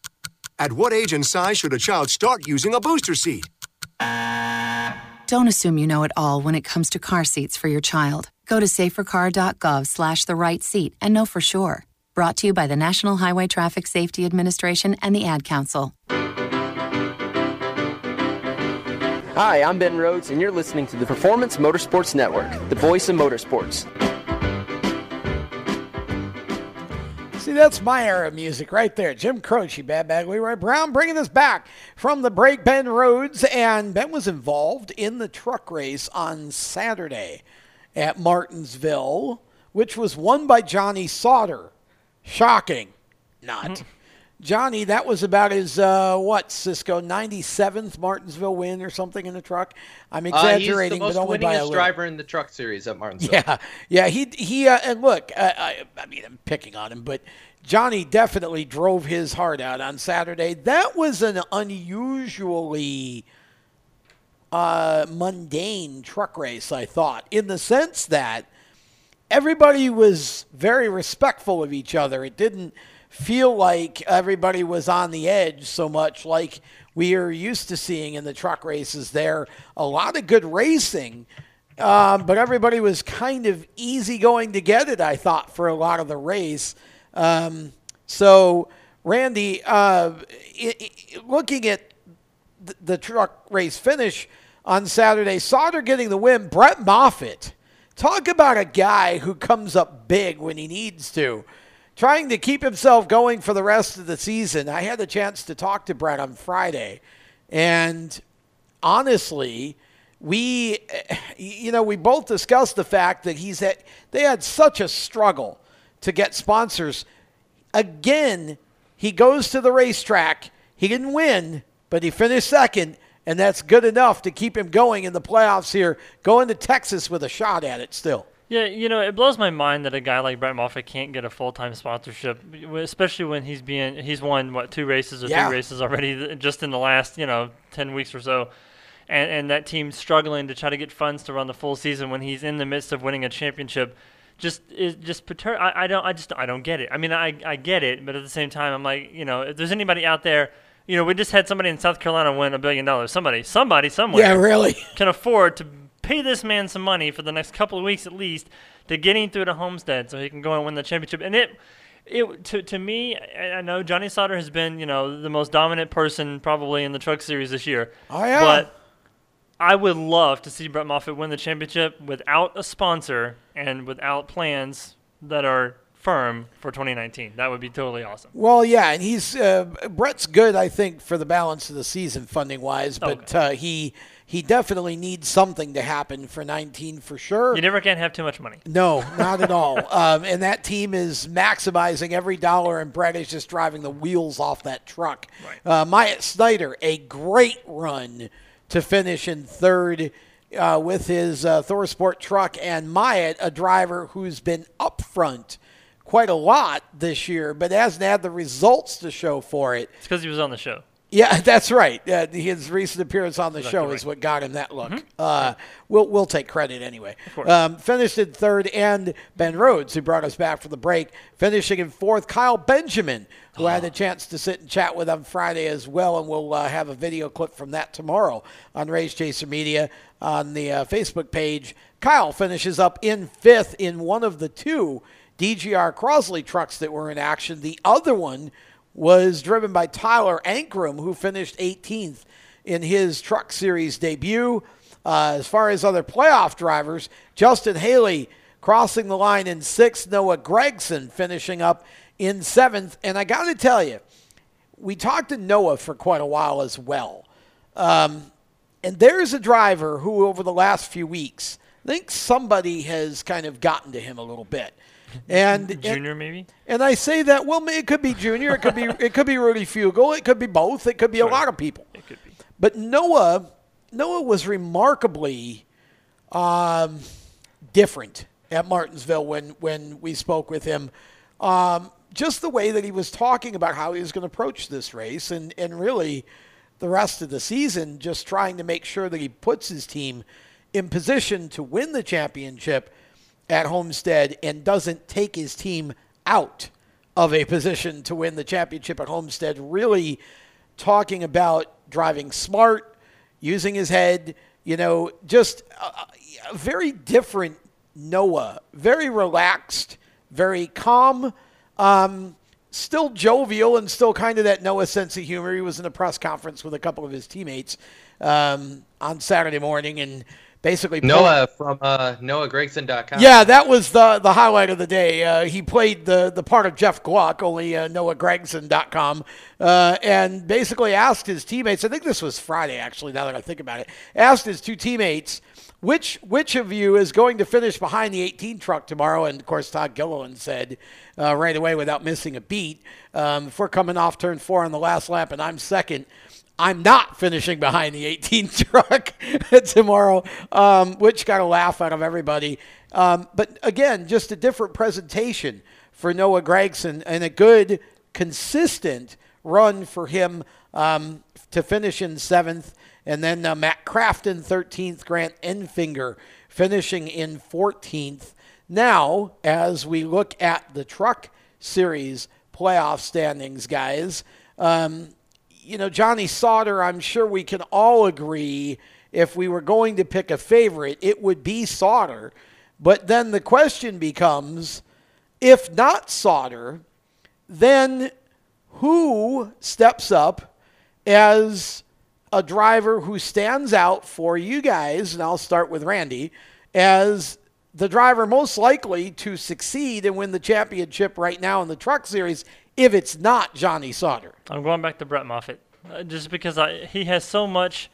At what age and size should a child start using a booster seat? Don't assume you know it all when it comes to car seats for your child. Go to safercar.gov slash the right seat and know for sure. Brought to you by the National Highway Traffic Safety Administration and the Ad Council. Hi, I'm Ben Rhodes, and you're listening to the Performance Motorsports Network, the voice of motorsports. See, that's my era of music right there. Jim Croce, Bad Bag Leroy Brown, bringing us back from the break. Ben Rhodes, and Ben was involved in the truck race on Saturday at Martinsville, which was won by Johnny Sauter. Shocking. Not. Mm-hmm. Johnny, that was about his, uh, what, Cisco, 97th Martinsville win or something in the truck? I'm exaggerating, uh, he's the but most only by a winningest driver in the truck series at Martinsville. Yeah, yeah. He he. Uh, and look, I, I mean, I'm picking on him, but Johnny definitely drove his heart out on Saturday. That was an unusually uh, mundane truck race, I thought, in the sense that everybody was very respectful of each other. It didn't feel like everybody was on the edge so much like we are used to seeing in the truck races there. A lot of good racing, um, but everybody was kind of easy going to get it, I thought, for a lot of the race. Um, so, Randy, uh, i i looking at the, the truck race finish on Saturday, Sauter getting the win, Brett Moffitt. Talk about a guy who comes up big when he needs to. Trying to keep himself going for the rest of the season. I had the chance to talk to Brett on Friday, and honestly, we, you know, we both discussed the fact that he's at, they had such a struggle to get sponsors. Again, he goes to the racetrack. He didn't win, but he finished second, and that's good enough to keep him going in the playoffs here, going to Texas with a shot at it still. Yeah, you know, it blows my mind that a guy like Brett Moffitt can't get a full time sponsorship, especially when he's being he's won what two races or Yeah. three races already just in the last you know ten weeks or so, and and that team's struggling to try to get funds to run the full season when he's in the midst of winning a championship. Just is just I, I don't I just I don't get it. I mean I I get it, but at the same time I'm like you know if there's anybody out there. You know, we just had somebody in South Carolina win a billion dollars. Somebody, somebody, somewhere. Yeah, really. Can afford to pay this man some money for the next couple of weeks at least to getting through to Homestead so he can go and win the championship. And it, it to, to me, I I know Johnny Sauter has been, you know, the most dominant person probably in the truck series this year. Oh, yeah. But I would love to see Brett Moffitt win the championship without a sponsor and without plans that are firm for 2019. That would be totally awesome. Well, yeah, and he's uh, Brett's good, I think, for the balance of the season funding wise, but uh, he he definitely needs something to happen for 19 for sure. You never can have too much money. No, not at all. Um, and that team is maximizing every dollar, and Brett is just driving the wheels off that truck. Uh, Myatt Snider, a great run to finish in third uh, with his uh, ThorSport truck, and Myatt, a driver who's been up front quite a lot this year, but hasn't had the results to show for it. It's because he was on the show. Yeah, that's right. Uh, his recent appearance on the Exactly show right. is what got him that look. Mhm. Uh, we'll we'll take credit anyway. Um, finished in third, and Ben Rhodes, who brought us back for the break, finishing in fourth. Kyle Benjamin, who I had a chance to sit and chat with on Friday as well, and we'll uh, have a video clip from that tomorrow on Race Chaser Media on the uh, Facebook page. Kyle finishes up in fifth in one of the two DGR Crosley trucks that were in action. The other one was driven by Tyler Ankrum, who finished 18th in his Truck Series debut. Uh, as far as other playoff drivers, Justin Haley crossing the line in sixth, Noah Gragson finishing up in seventh. And I got to tell you, we talked to Noah for quite a while as well. Um, and there's a driver who, over the last few weeks, I think somebody has kind of gotten to him a little bit. And Junior, maybe? and I say that well, it could be Junior, it could be it could be Rudy Fugle, it could be both, it could be a lot of people. It could be. But Noah, Noah was remarkably um, different at Martinsville when when we spoke with him. Um, just the way that he was talking about how he was going to approach this race, and and really the rest of the season, just trying to make sure that he puts his team in position to win the championship at Homestead and doesn't take his team out of a position to win the championship at Homestead. Really talking about driving smart, using his head, you know, just a, a very different Noah, very relaxed, very calm. Um, still jovial and still kind of that Noah sense of humor. He was in a press conference with a couple of his teammates um, on Saturday morning and basically Noah from uh, NoahGragson.com. Yeah, that was the the highlight of the day. Uh, he played the the part of Jeff Gluck, only uh, NoahGragson.com, uh, and basically asked his teammates. I think this was Friday, actually. Now that I think about it, asked his two teammates. Which which of you is going to finish behind the 18 truck tomorrow? And of course, Todd Gilliland said uh, right away without missing a beat, um, if we're coming off turn four on the last lap and I'm second, I'm not finishing behind the 18 truck tomorrow, um, which got a laugh out of everybody. Um, but again, just a different presentation for Noah Gragson and a good, consistent run for him um, to finish in seventh. And then uh, Matt Crafton, 13th, Grant Enfinger finishing in 14th. Now, as we look at the truck series playoff standings, guys, um, you know, Johnny Sauter, I'm sure we can all agree if we were going to pick a favorite, it would be Sauter. But then the question becomes if not Sauter, then who steps up as a driver who stands out for you guys? And I'll start with Randy as the driver most likely to succeed and win the championship right now in the truck series if it's not Johnny Sauter. I'm going back to Brett Moffitt uh, just because I, he has so much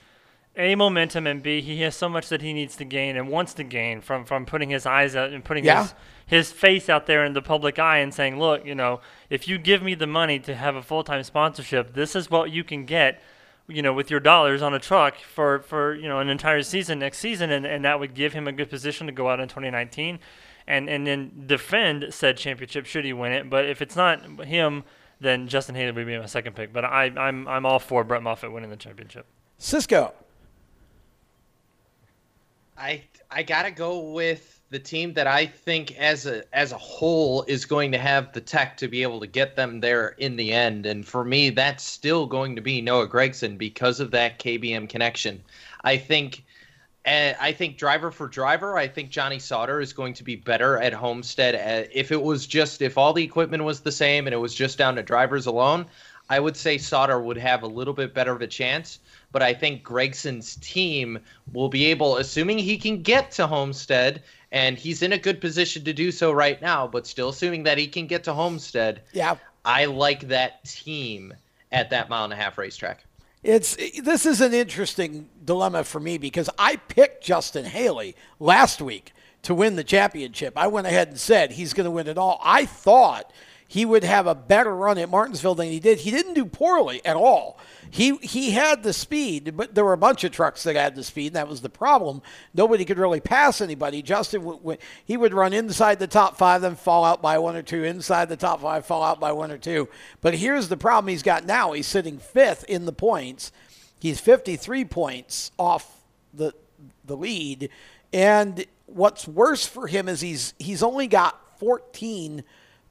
a momentum and b he has so much that he needs to gain and wants to gain from from putting his eyes out and putting Yeah. his his face out there in the public eye and saying, look, you know, if you give me the money to have a full time sponsorship, this is what you can get. You know, with your dollars on a truck for, for you know an entire season next season, and, and that would give him a good position to go out in 2019, and and then defend said championship should he win it. But if it's not him, then Justin Haley would be my second pick. But I I'm I'm all for Brett Moffitt winning the championship. Cisco. I I gotta go with the team that I think as a as a whole is going to have the tech to be able to get them there in the end. And for me, that's still going to be Noah Gragson because of that KBM connection. I think uh, I think driver for driver, I think Johnny Sauter is going to be better at Homestead. Uh, if it was just if all the equipment was the same and it was just down to drivers alone, I would say Sauter would have a little bit better of a chance. But I think Gragson's team will be able, assuming he can get to Homestead, and he's in a good position to do so right now, but still assuming that he can get to Homestead. Yeah. I like that team at that mile and a half racetrack. It's this is an interesting dilemma for me because I picked Justin Haley last week to win the championship. I went ahead and said he's going to win it all. I thought he would have a better run at Martinsville than he did. He didn't do poorly at all. He he had the speed, but there were a bunch of trucks that had the speed, and that was the problem. Nobody could really pass anybody. Justin w- w- he would run inside the top five, then fall out by one or two. Inside the top five, fall out by one or two. But here's the problem he's got now. He's sitting fifth in the points. He's 53 points off the the lead, and what's worse for him is he's he's only got 14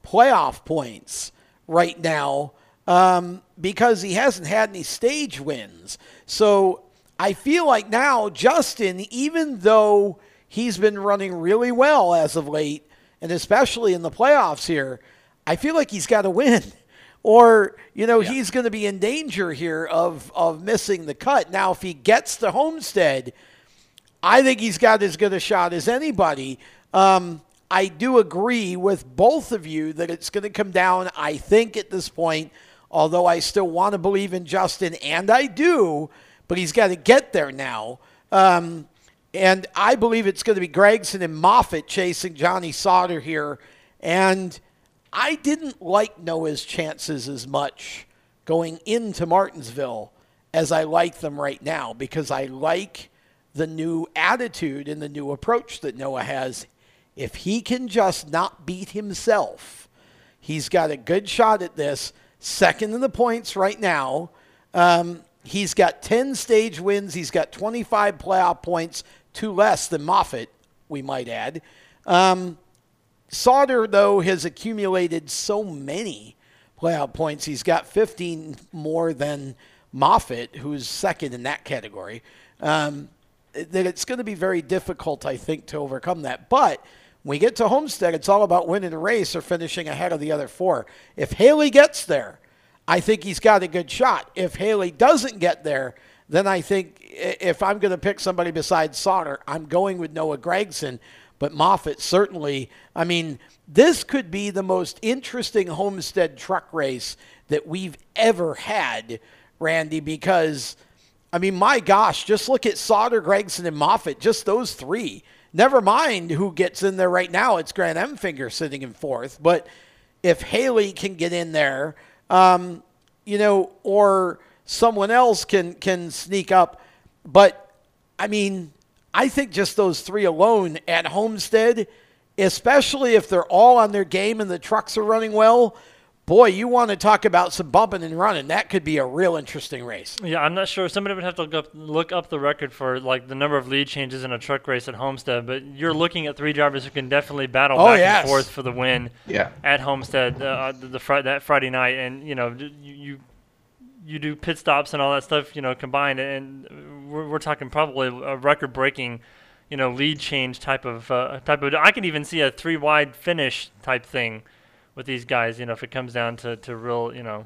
playoff points right now um, because he hasn't had any stage wins. So I feel like now Justin, even though he's been running really well as of late, and especially in the playoffs here, I feel like he's got to win. Or, you know, he's going to be in danger here of, of missing the cut. Now, if he gets to Homestead, I think he's got as good a shot as anybody. Um, I do agree with both of you that it's going to come down, I think, at this point, although I still want to believe in Justin, and I do, but he's got to get there now. Um, and I believe it's going to be Gragson and Moffitt chasing Johnny Sauter here. And I didn't like Noah's chances as much going into Martinsville as I like them right now because I like the new attitude and the new approach that Noah has. If he can just not beat himself, he's got a good shot at this. Second in the points right now. Um, he's got 10 stage wins. He's got 25 playoff points, two less than Moffitt, we might add. Um, Sauter, though, has accumulated so many playoff points. He's got 15 more than Moffitt, who's second in that category. Um, that it's going to be very difficult, I think, to overcome that. But when we get to Homestead, it's all about winning the race or finishing ahead of the other four. If Haley gets there, I think he's got a good shot. If Haley doesn't get there, then I think if I'm going to pick somebody besides Sauter, I'm going with Noah Gragson. But Moffitt certainly, I mean, this could be the most interesting Homestead truck race that we've ever had, Randy, because, I mean, my gosh, just look at Sauter, Gragson, and Moffitt, just those three. Never mind who gets in there right now. It's Grant Enfinger sitting in fourth. But if Haley can get in there, um, you know, or someone else can can sneak up. But I mean, I think just those three alone at Homestead, especially if they're all on their game and the trucks are running well, boy, you want to talk about some bumping and running. That could be a real interesting race. Yeah, I'm not sure. Somebody would have to look up, look up the record for like the number of lead changes in a truck race at Homestead. But you're looking at three drivers who can definitely battle Oh, back yes. and forth for the win. Yeah. At Homestead, uh, the, the Fri- that Friday night, and you know you. you you do pit stops and all that stuff, you know, combined, and we're, we're talking probably a record-breaking, you know, lead change type of uh, type of. I can even see a three-wide finish type thing with these guys. You know, if it comes down to, to real, you know,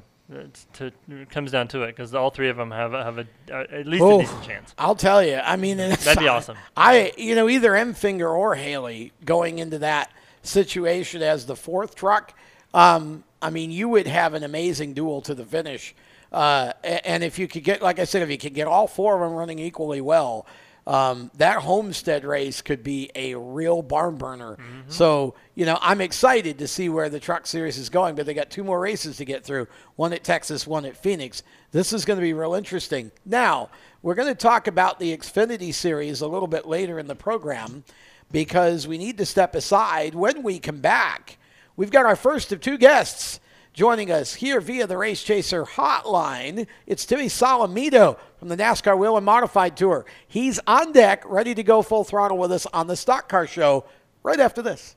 to it comes down to it because all three of them have a- have a uh, at least Oh, a decent chance. I'll tell you. I mean, it's- That'd be awesome. I, you know, either Enfinger or Haley going into that situation as the fourth truck. Um, I mean, you would have an amazing duel to the finish. Uh, and if you could get, like I said, if you could get all four of them running equally well, um, that Homestead race could be a real barn burner. So, you know, I'm excited to see where the truck series is going, but they got two more races to get through one at Texas, one at Phoenix. This is going to be real interesting. Now, we're going to talk about the Xfinity series a little bit later in the program because we need to step aside. When we come back, we've got our first of two guests joining us here via the Race Chaser hotline. It's Timmy Solomito from the NASCAR Whelen Modified Tour. He's on deck, ready to go full throttle with us on the Stock Car Show right after this.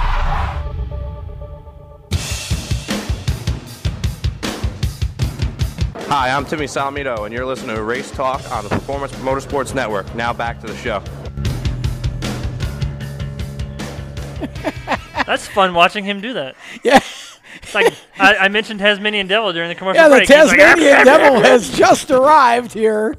Hi, I'm Timmy Solomito, and you're listening to Race Talk on the Performance Motorsports Network. Now back to the show. That's fun watching him do that. Yeah. It's like I, I mentioned Tasmanian Devil during the commercial Yeah, the break. He's like, Tasmanian Devil has just arrived here.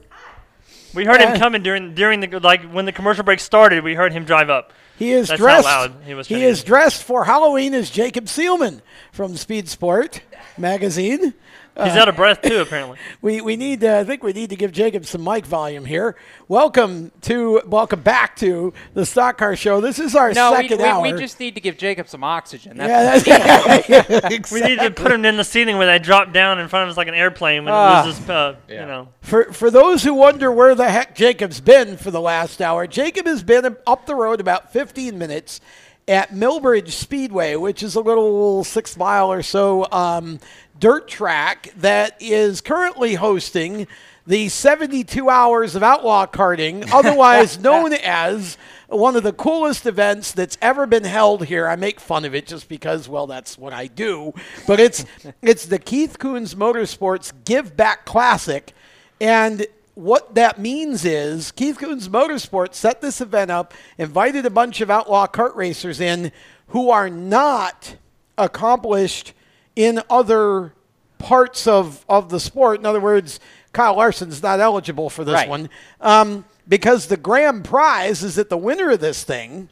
We heard Yeah. him coming during during the like when the commercial break started. We heard him drive up. He is That's dressed. how loud he was. he is dressed for Halloween as Jacob Seelman from Speed Sport magazine. He's Uh, out of breath too, apparently. We we need uh, I think we need to give Jacob some mic volume here. Welcome to welcome back to the Stock Car Show. This is our no, we, second we, hour. we just need to give Jacob some oxygen. Yeah, That's that's- We need to put him in the ceiling where they drop down in front of us like an airplane when Ah. it loses, uh, you know. For for those who wonder where the heck Jacob's been for the last hour, Jacob has been up the road about 15 minutes at Millbridge Speedway, which is a little six mile or so um, dirt track that is currently hosting the 72 hours of outlaw karting, otherwise known as one of the coolest events that's ever been held here. I make fun of it just because, well, that's what I do. But it's it's the Keith Kunz Motorsports Give Back Classic. And what that means is Keith Kunz Motorsports set this event up, invited a bunch of outlaw kart racers in who are not accomplished in other parts of, of the sport. In other words, Kyle Larson's not eligible for this Right. one um, because the grand prize is that the winner of this thing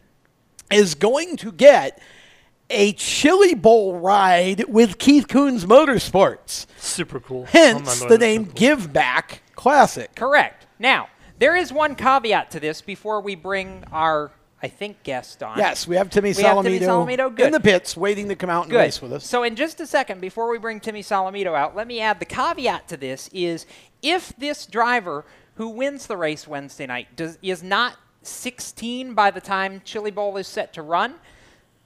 is going to get a Chili Bowl ride with Keith Coons Motorsports. Super cool. Hence Oh the that's name Give Back Classic. correct. Now, there is one caveat to this before we bring our, I think, guest on. Yes, we have Timmy We have Timmy Solomito, Solomito? Good. in the pits waiting to come out and Good. race with us. So in just a second, before we bring Timmy Solomito out, let me add the caveat to this is if this driver who wins the race Wednesday night does, is not 16 by the time Chili Bowl is set to run,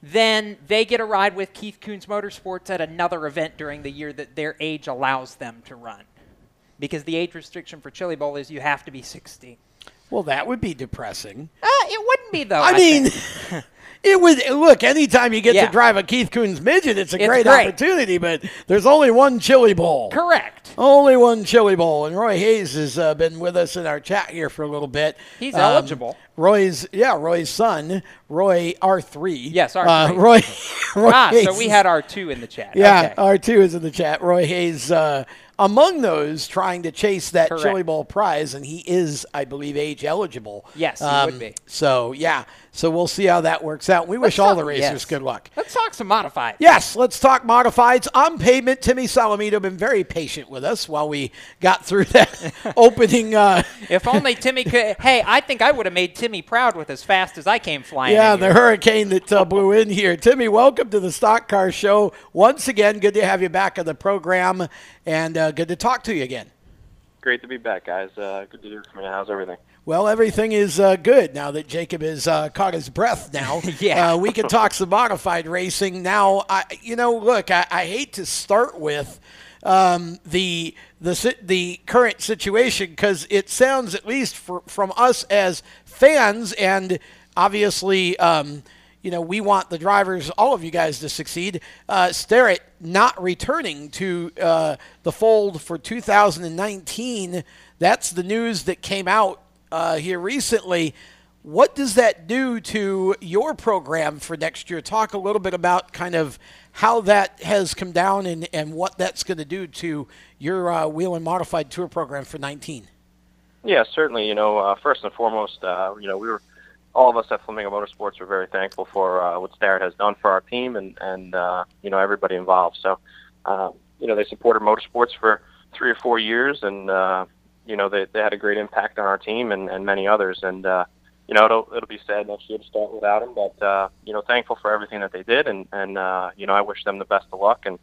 then they get a ride with Keith Kunz Motorsports at another event during the year that their age allows them to run. Because the age restriction for Chili Bowl is you have to be 16. Well, that would be depressing. Uh, it wouldn't be, though. I, I mean, it would look anytime you get Yeah. to drive a Keith Kunz midget, it's a It's great, great. opportunity. But there's only one Chili Bowl. Correct. Only one Chili Bowl, and Roy Hayes has uh, been with us in our chat here for a little bit. He's Um, eligible. Roy's, yeah, Roy's son, Roy R three. Yes, R3. Uh, Roy. Roy ah, so we had R2 in the chat. Yeah, Okay. R2 is in the chat. Roy Hayes, uh, among those trying to chase that Correct. Chili Bowl prize, and he is, I believe, age eligible. Yes, he Um, would be. So, yeah. So we'll see how that works out. We wish Let's all the racers yes. good luck. Let's talk some modified. Yes, let's talk modifieds on pavement. Timmy Solomito been very patient with us while we got through that opening. Uh, If only Timmy could. Hey, I think I would have made Timmy proud with as fast as I came flying. yeah, the hurricane that uh, blew in here. Timmy, welcome to the Stock Car Show once again. Good to have you back on the program, and uh, good to talk to you again. Great to be back, guys. Uh, good to hear from you. How's everything? Well, everything is uh, good now that Jacob has uh, caught his breath. Now, Yeah. uh, we can talk some modified racing. Now, I, you know, look, I, I hate to start with um, the the the current situation because it sounds, at least for, from us as fans, and obviously. Um, you know, we want the drivers, all of you guys, to succeed. Uh, Starrett not returning to uh, the fold for 2019. That's the news that came out uh, here recently. What does that do to your program for next year? Talk a little bit about kind of how that has come down and, and what that's going to do to your uh, Whelen modified tour program for 19. Yeah, certainly. You know, uh, first and foremost, uh, you know, we were all of us at Flamingo Motorsports are very thankful for uh, what Starrett has done for our team and and uh, you know everybody involved. So, uh, you know, they supported motorsports for three or four years, and uh, you know they they had a great impact on our team and, and many others. And uh, you know, it'll it'll be sad next year to start without them, but uh, you know, thankful for everything that they did, and and uh, you know, I wish them the best of luck and.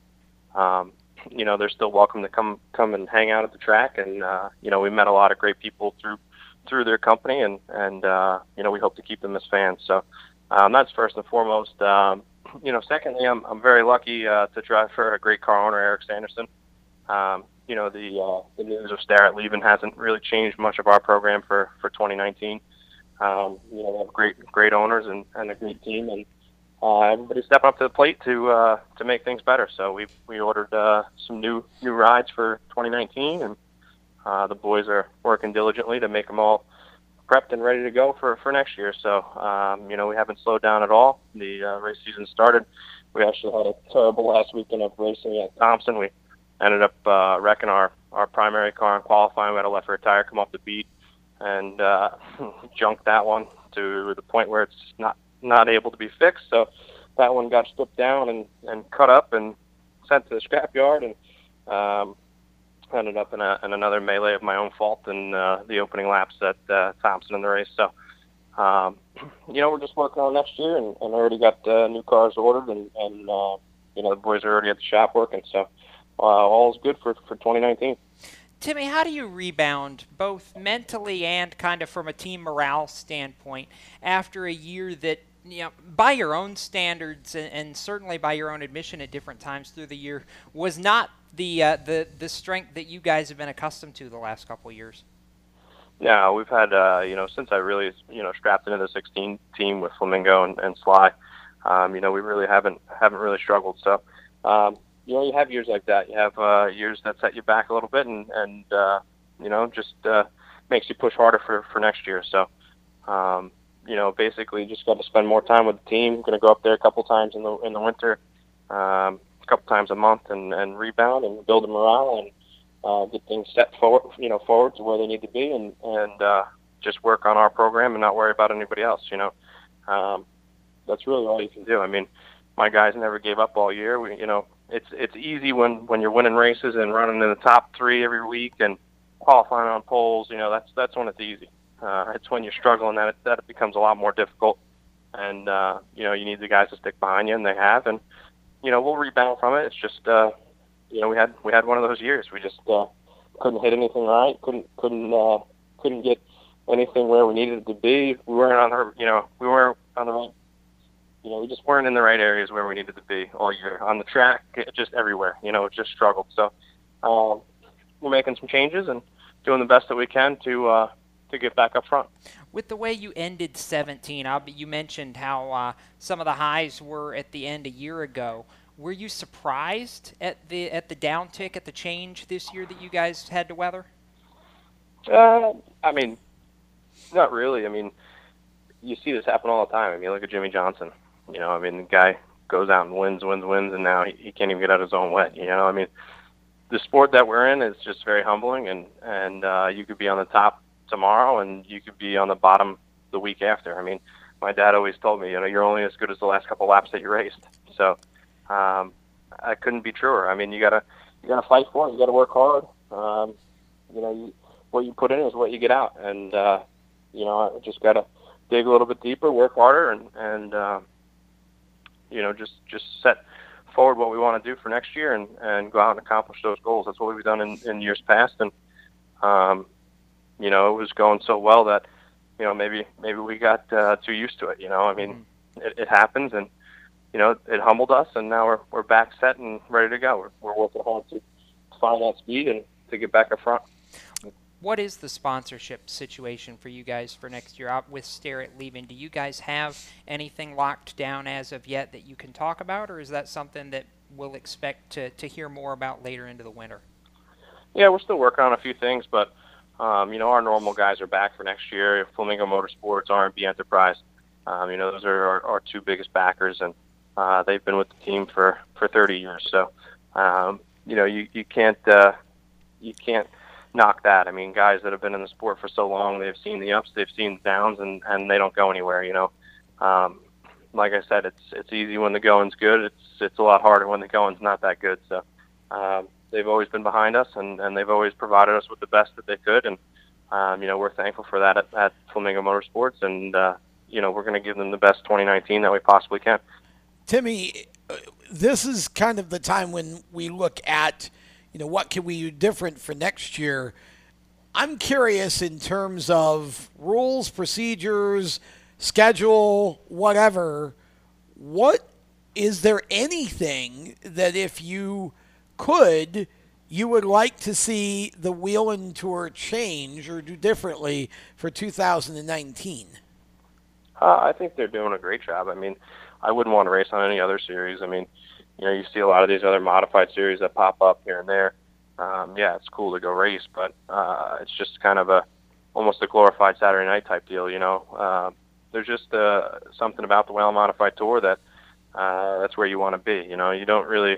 Um, you know, they're still welcome to come come and hang out at the track, and uh, you know, we met a lot of great people through through their company, and and uh, you know we hope to keep them as fans. So um, that's first and foremost. Um, you know, secondly, I'm I'm very lucky uh, to drive for a great car owner, Eric Sanderson. Um, you know, the uh, the news of Starrett leaving hasn't really changed much of our program for for 2019. Um, you know, we have great great owners and, and a great team, and uh, everybody's stepping up to the plate to uh, to make things better. So we we ordered uh, some new new rides for 2019, and uh, the boys are working diligently to make them all prepped and ready to go for, for next year. So, um, you know, we haven't slowed down at all. The uh, race season started we actually had a terrible last weekend of racing at Thompson. We ended up uh, wrecking our our primary car in qualifying. We had a left rear tire come off the beat and uh, junked that one to the point where it's not not able to be fixed. So that one got stripped down and and cut up and sent to the scrapyard and um, ended up in, a, in another melee of my own fault in uh, the opening laps at uh, Thompson in the race. So, um, you know, we're just working on next year, and, and already got uh, new cars ordered, and, and uh, you know, the boys are already at the shop working. So, uh, all is good for for 2019. Timmy, how do you rebound both mentally and kind of from a team morale standpoint after a year that you know, by your own standards and, and, certainly by your own admission at different times through the year, was not the uh, the the strength that you guys have been accustomed to the last couple of years. Yeah, we've had uh, you know since I really you know strapped into the 16 team with Flamingo and, and Sly, um, you know we really haven't haven't really struggled. So um, you know you have years like that. You have uh, years that set you back a little bit and and uh, you know just uh, makes you push harder for for next year. So. Um, you know, basically just got to spend more time with the team. Going to go up there a couple times in the in the winter, um, a couple times a month, and, and rebound and build a morale and uh, get things set forward, you know, forward to where they need to be, and and uh, just work on our program and not worry about anybody else. You know, um, that's really all you can do. I mean, my guys never gave up all year. We, you know, it's it's easy when when you're winning races and running in the top three every week and qualifying on poles. You know, that's that's when it's easy. Uh, it's when you're struggling that it, that it becomes a lot more difficult, and uh, you know you need the guys to stick behind you, and they have, and you know we'll rebound from it. It's just uh, you know we had we had one of those years. We just uh, couldn't hit anything right, couldn't couldn't uh, couldn't get anything where we needed it to be. We weren't on the you know we weren't on the right. You know, we just weren't in the right areas where we needed to be all year on the track, just everywhere. You know, it just struggled. So um, we're making some changes and doing the best that we can to uh, to get back up front. With the way you ended 17, you mentioned how uh, some of the highs were at the end a year ago. Were you surprised at the at the downtick at the change this year that you guys had to weather? Uh, I mean, not really. I mean, you see this happen all the time. I mean, look at Jimmie Johnson. You know, I mean, the guy goes out and wins, wins, wins, and now he, he can't even get out of his own way. You know, I mean, the sport that we're in is just very humbling, and and uh, you could be on the top tomorrow and you could be on the bottom the week after. I mean, my dad always told me, you know, you're only as good as the last couple laps that you raced. So um, I couldn't be truer. I mean, you gotta you gotta fight for it. You gotta work hard. Um, you know, you, what you put in is what you get out, and uh, you know, I just gotta dig a little bit deeper, work harder, and and uh, you know, just just set forward what we want to do for next year and and go out and accomplish those goals. That's what we've done in, in years past, and um, you know, it was going so well that, you know, maybe maybe we got uh, too used to it. You know, I mean, mm-hmm. it, it happens, and you know, it humbled us, and now we're we're back set and ready to go. We're we're working hard to find that speed and to get back up front. What is the sponsorship situation for you guys for next year? Out with Starrett leaving, do you guys have anything locked down as of yet that you can talk about, or is that something that we'll expect to, to hear more about later into the winter? Yeah, we're still working on a few things, but um, you know, our normal guys are back for next year. Flamingo Motorsports, R&B Enterprise. Um, you know, those are our, our two biggest backers, and uh, they've been with the team for for 30 years. So, um, you know, you you can't uh, you can't knock that. I mean, guys that have been in the sport for so long, they've seen the ups, they've seen the downs, and and they don't go anywhere. You know, um, like I said, it's it's easy when the going's good. It's it's a lot harder when the going's not that good. So. Um, they've always been behind us, and, and they've always provided us with the best that they could. And um, you know, we're thankful for that at, at Flamingo Motorsports, and uh, you know, we're going to give them the best 2019 that we possibly can. Timmy, this is kind of the time when we look at, you know, what can we do different for next year. I'm curious in terms of rules, procedures, schedule, whatever. What is there anything that if you could, you would like to see the Whelen Tour change or do differently for 2019? Uh, I think they're doing a great job. I mean, I wouldn't want to race on any other series. I mean, you know, you see a lot of these other modified series that pop up here and there. Um, yeah, it's cool to go race, but uh, it's just kind of a almost a glorified Saturday night type deal. You know, uh, there's just uh, something about the Whelen Modified Tour that uh, that's where you want to be. You know, you don't really,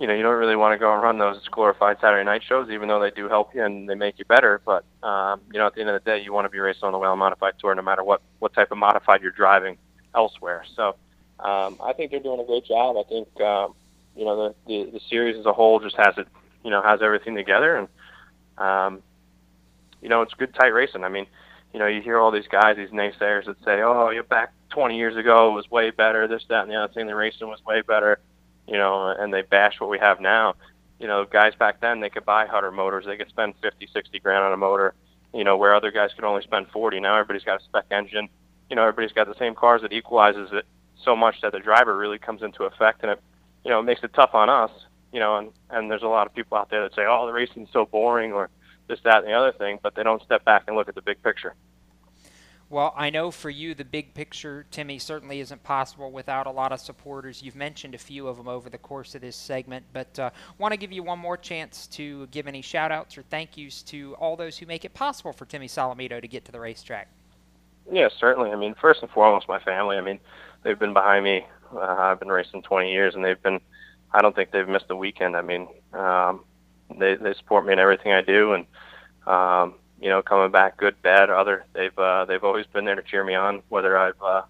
you know, you don't really want to go and run those glorified Saturday night shows, even though they do help you and they make you better. But um, you know, at the end of the day, you want to be racing on the Whelen Modified Tour, no matter what what type of modified you're driving elsewhere. So um, I think they're doing a great job. I think um, you know the, the the series as a whole just has it, you know, has everything together, and um, you know, it's good tight racing. I mean, you know, you hear all these guys, these naysayers that say, "Oh, you're back 20 years ago it was way better. This, that, and the other thing. The racing was way better." You know, and they bash what we have now. You know, guys back then they could buy Hutter motors. They could spend 50, 60 grand on a motor. You know, where other guys could only spend 40. Now everybody's got a spec engine. You know, everybody's got the same cars that equalizes it so much that the driver really comes into effect, and it, you know, it makes it tough on us. You know, and and there's a lot of people out there that say, "Oh, the racing's so boring," or this, that, and the other thing, but they don't step back and look at the big picture. Well, I know for you the big picture, Timmy, certainly isn't possible without a lot of supporters. You've mentioned a few of them over the course of this segment, but uh, want to give you one more chance to give any shout outs or thank yous to all those who make it possible for Timmy Solomito to get to the racetrack. Yeah, certainly. I mean, first and foremost, my family. I mean, they've been behind me. Uh, I've been racing 20 years, and they've been. I don't think they've missed a weekend. I mean, um, they they support me in everything I do, and um, you know, coming back, good, bad, other. They've uh, they've always been there to cheer me on, whether I've uh,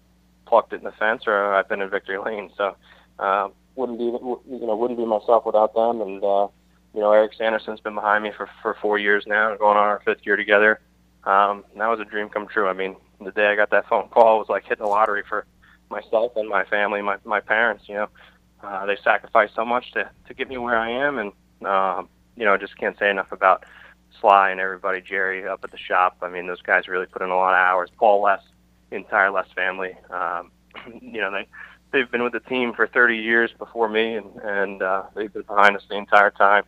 plucked it in the fence or I've been in victory lane. So uh, wouldn't be you know wouldn't be myself without them. And uh, you know, Eric Sanderson's been behind me for for four years now, going on our fifth year together. Um, that was a dream come true. I mean, the day I got that phone call was like hitting the lottery for myself and my family, my my parents. You know, uh, they sacrificed so much to to get me where I am, and um, you know, just can't say enough about Sly and everybody, Jerry up at the shop. I mean, those guys really put in a lot of hours. Paul Les, entire Les family. Um, you know, they they've been with the team for 30 years before me, and and uh, they've been behind us the entire time.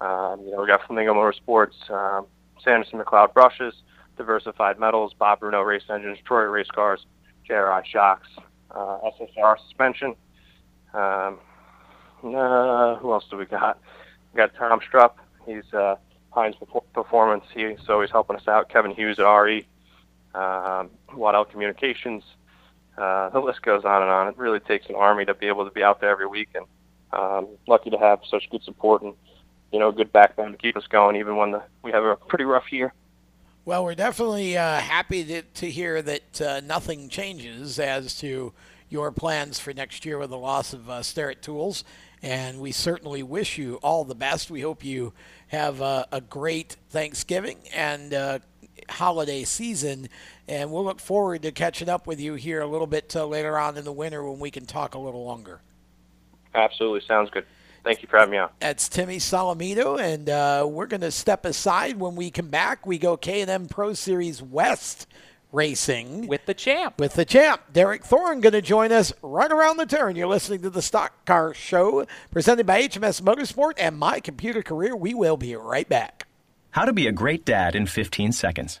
Um, you know, we got Flamingo Motorsports, um, Sanderson MacLeod brushes, Diversified Metals, Bob Bruno Race Engines, Troy Race Cars, JRI Shocks, uh, SSR Suspension. Um, uh, who else do we got? We got Tom Strupp. He's uh, Heinz Performance. He's always helping us out. Kevin Hughes at RE, um, Waddell Communications. Uh, the list goes on and on. It really takes an army to be able to be out there every week, and um, lucky to have such good support and you know good backbone to keep us going, even when the, we have a pretty rough year. Well, we're definitely uh, happy to, to hear that uh, nothing changes as to your plans for next year with the loss of uh, Tools. And we certainly wish you all the best. We hope you have a, a great Thanksgiving and uh, holiday season. And we'll look forward to catching up with you here a little bit uh, later on in the winter when we can talk a little longer. Absolutely. Sounds good. Thank you for having me on. That's Timmy Solomito, and uh, we're going to step aside. When we come back, we go K&N Pro Series West racing with the champ. With the champ, Derek Thorn, going to join us right around the turn. You're listening to the Stock Car Show, presented by HMS Motorsport and My Computer Career. We will be right back. How to be a great dad in 15 seconds.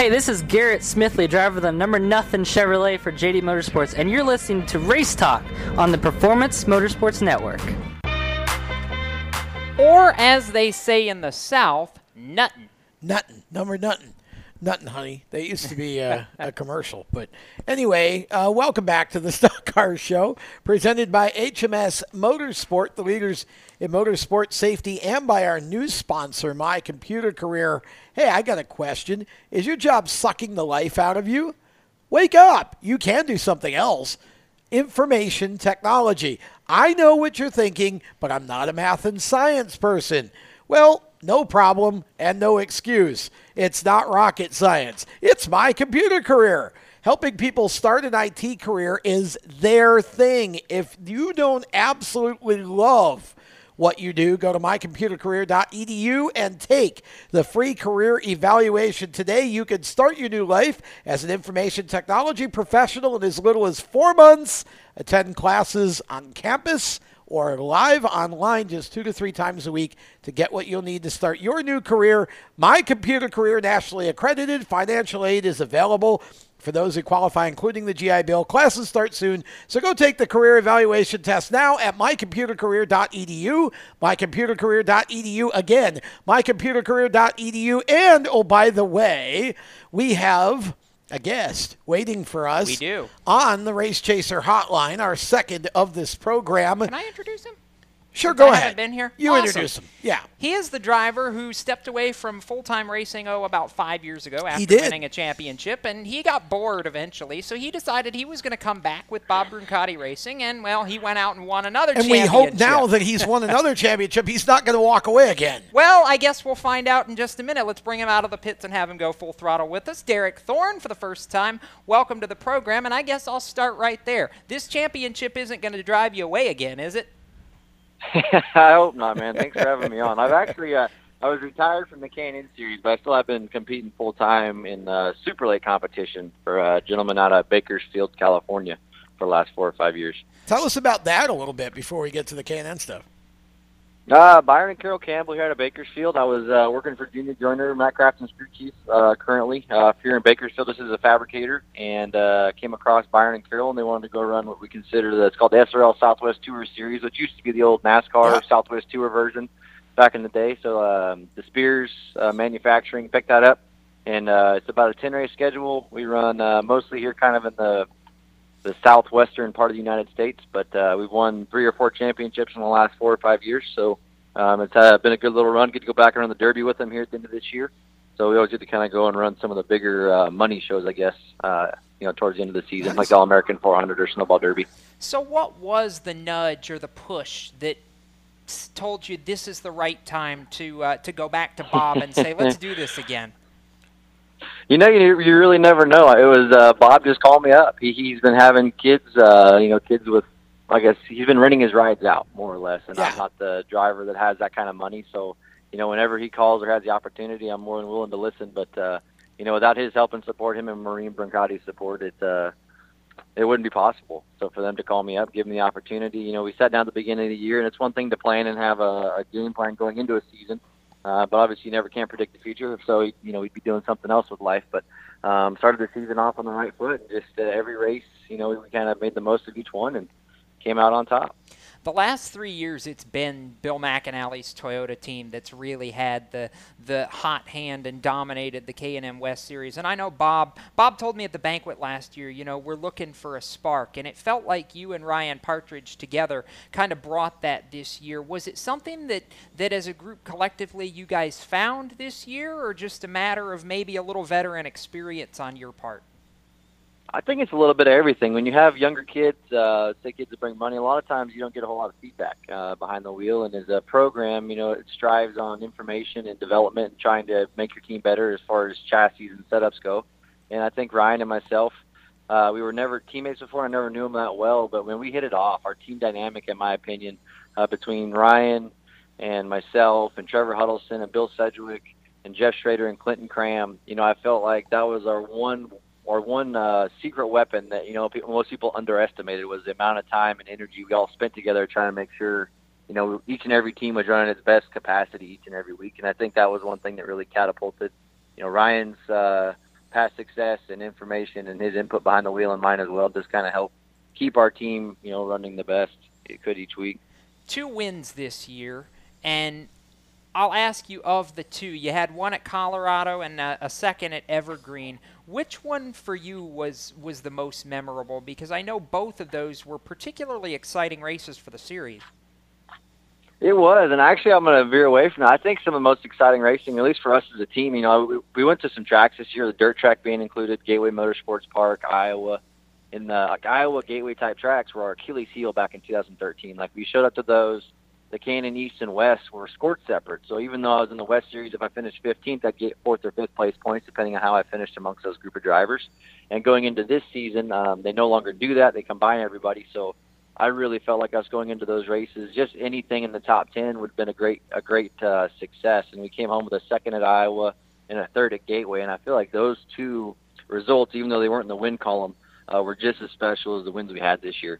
Hey, this is Garrett Smithley, driver of the number nothing Chevrolet for JD Motorsports, and you're listening to Race Talk on the Performance Motorsports Network. Or as they say in the South, nuttin'. Nuttin', number nuttin'. Nuttin', honey. They used to be uh, a commercial. But anyway, uh, welcome back to the Stock Car Show, presented by HMS Motorsport, the leaders in motorsport safety, and by our new sponsor, My Computer Career. Hey, I got a question. Is your job sucking the life out of you? Wake up. You can do something else. Information technology. I know what you're thinking, but I'm not a math and science person. Well, no problem and no excuse. It's not rocket science. It's my computer career. Helping people start an IT career is their thing. If you don't absolutely love what you do, go to mycomputercareer.edu and take the free career evaluation today. You can start your new life as an information technology professional in as little as four months. Attend classes on campus or live online just two to three times a week to get what you'll need to start your new career. My Computer Career, nationally accredited. Financial aid is available for those who qualify, including the GI Bill. Classes start soon, so go take the career evaluation test now at mycomputercareer.edu. Mycomputercareer.edu again. Mycomputercareer.edu. And oh, by the way, we have a guest waiting for us. We do. On the Race Chaser Hotline, our second of this program. Can I introduce him? Sure, go I ahead. haven't been here. You Awesome. introduce him. Yeah. He is the driver who stepped away from full-time racing oh about five years ago after winning a championship, and he got bored eventually. So he decided he was going to come back with Bob Bruncati Racing, and well, he went out and won another. Championship. And we hope now that he's won another championship, he's not going to walk away again. Well, I guess we'll find out in just a minute. Let's bring him out of the pits and have him go full throttle with us. Derek Thorn for the first time. Welcome to the program, and I guess I'll start right there. This championship isn't going to drive you away again, is it? I hope not, man. Thanks for having me on. I've actually uh, I was retired from the K&N series, but I still have been competing full time in uh, super late competition for a gentleman out of Bakersfield, California, for the last four or five years. Tell us about that a little bit before we get to the K&N stuff. Uh, Byron and Carol Campbell here out of Bakersfield. I was uh, working for Junior Joiner, Matt Crafton's crew chief, uh, currently uh, here in Bakersfield. This is a fabricator, and uh, came across Byron and Carol, and they wanted to go run what we consider the, it's called the SRL Southwest Tour Series, which used to be the old NASCAR Southwest Tour version back in the day. So um, the Spears uh, Manufacturing picked that up, and uh, it's about a 10 race schedule. We run uh, mostly here, kind of in the the southwestern part of the United States, but uh, we've won three or four championships in the last four or five years. So um, it's uh, been a good little run. Get to go back around the Derby with them here at the end of this year. So we always get to kind of go and run some of the bigger uh, money shows, I guess. Uh, you know, towards the end of the season, like the All American 400 or Snowball Derby. So, what was the nudge or the push that told you this is the right time to uh, to go back to Bob and say, let's do this again? You know, you, you really never know. It was uh, Bob just called me up. He, he's been having kids, uh, you know, kids with, I guess he's been renting his rides out more or less, and I'm not the driver that has that kind of money. So, you know, whenever he calls or has the opportunity, I'm more than willing to listen. But uh, you know, without his help and support, him and Marine Bruncati's support, it uh, it wouldn't be possible. So for them to call me up, give me the opportunity, you know, we sat down at the beginning of the year, and it's one thing to plan and have a, a game plan going into a season. Uh, but obviously, you never can predict the future. So, you know, we'd be doing something else with life. But um, started the season off on the right foot. Just uh, every race, you know, we kind of made the most of each one and came out on top. The last three years it's been Bill McAnally's Toyota team that's really had the the hot hand and dominated the K&N West Series. And I know Bob Bob told me at the banquet last year, you know, we're looking for a spark, and it felt like you and Ryan Partridge together kind of brought that this year. Was it something that that as a group collectively you guys found this year, or just a matter of maybe a little veteran experience on your part? I think it's a little bit of everything. When you have younger kids, uh, say kids that bring money, a lot of times you don't get a whole lot of feedback uh, behind the wheel. And as a program, you know, it strives on information and development and trying to make your team better as far as chassis and setups go. And I think Ryan and myself, uh, we were never teammates before. I never knew him that well, but when we hit it off, our team dynamic, in my opinion, uh, between Ryan and myself and Trevor Huddleston and Bill Sedgwick and Jeff Schrader and Clinton Cram, you know, I felt like that was our one or one uh, secret weapon that you know people, most people underestimated was the amount of time and energy we all spent together trying to make sure you know each and every team was running its best capacity each and every week. And I think that was one thing that really catapulted you know Ryan's uh, past success and information and his input behind the wheel and mine as well. Just kind of helped keep our team you know running the best it could each week. Two wins this year, and I'll ask you of the two. You had one at Colorado and a, a, second at Evergreen. Which one for you was was the most memorable? Because I know both of those were particularly exciting races for the series. It was, and actually, I'm going to veer away from that. I think some of the most exciting racing, at least for us as a team, you know, we, we went to some tracks this year. The dirt track being included, Gateway Motorsports Park, Iowa. In the like, Iowa Gateway type tracks were our Achilles heel back in 2013. Like we showed up to those the K&N East and West were scored separate. So even though I was in the West Series, if I finished 15th, I'd get fourth or fifth place points, depending on how I finished amongst those group of drivers. And going into this season, um, they no longer do that. They combine everybody. So I really felt like I was going into those races. Just anything in the top 10 would have been a great, a great uh, success. And we came home with a second at Iowa and a third at Gateway. And I feel like those two results, even though they weren't in the win column, uh, were just as special as the wins we had this year.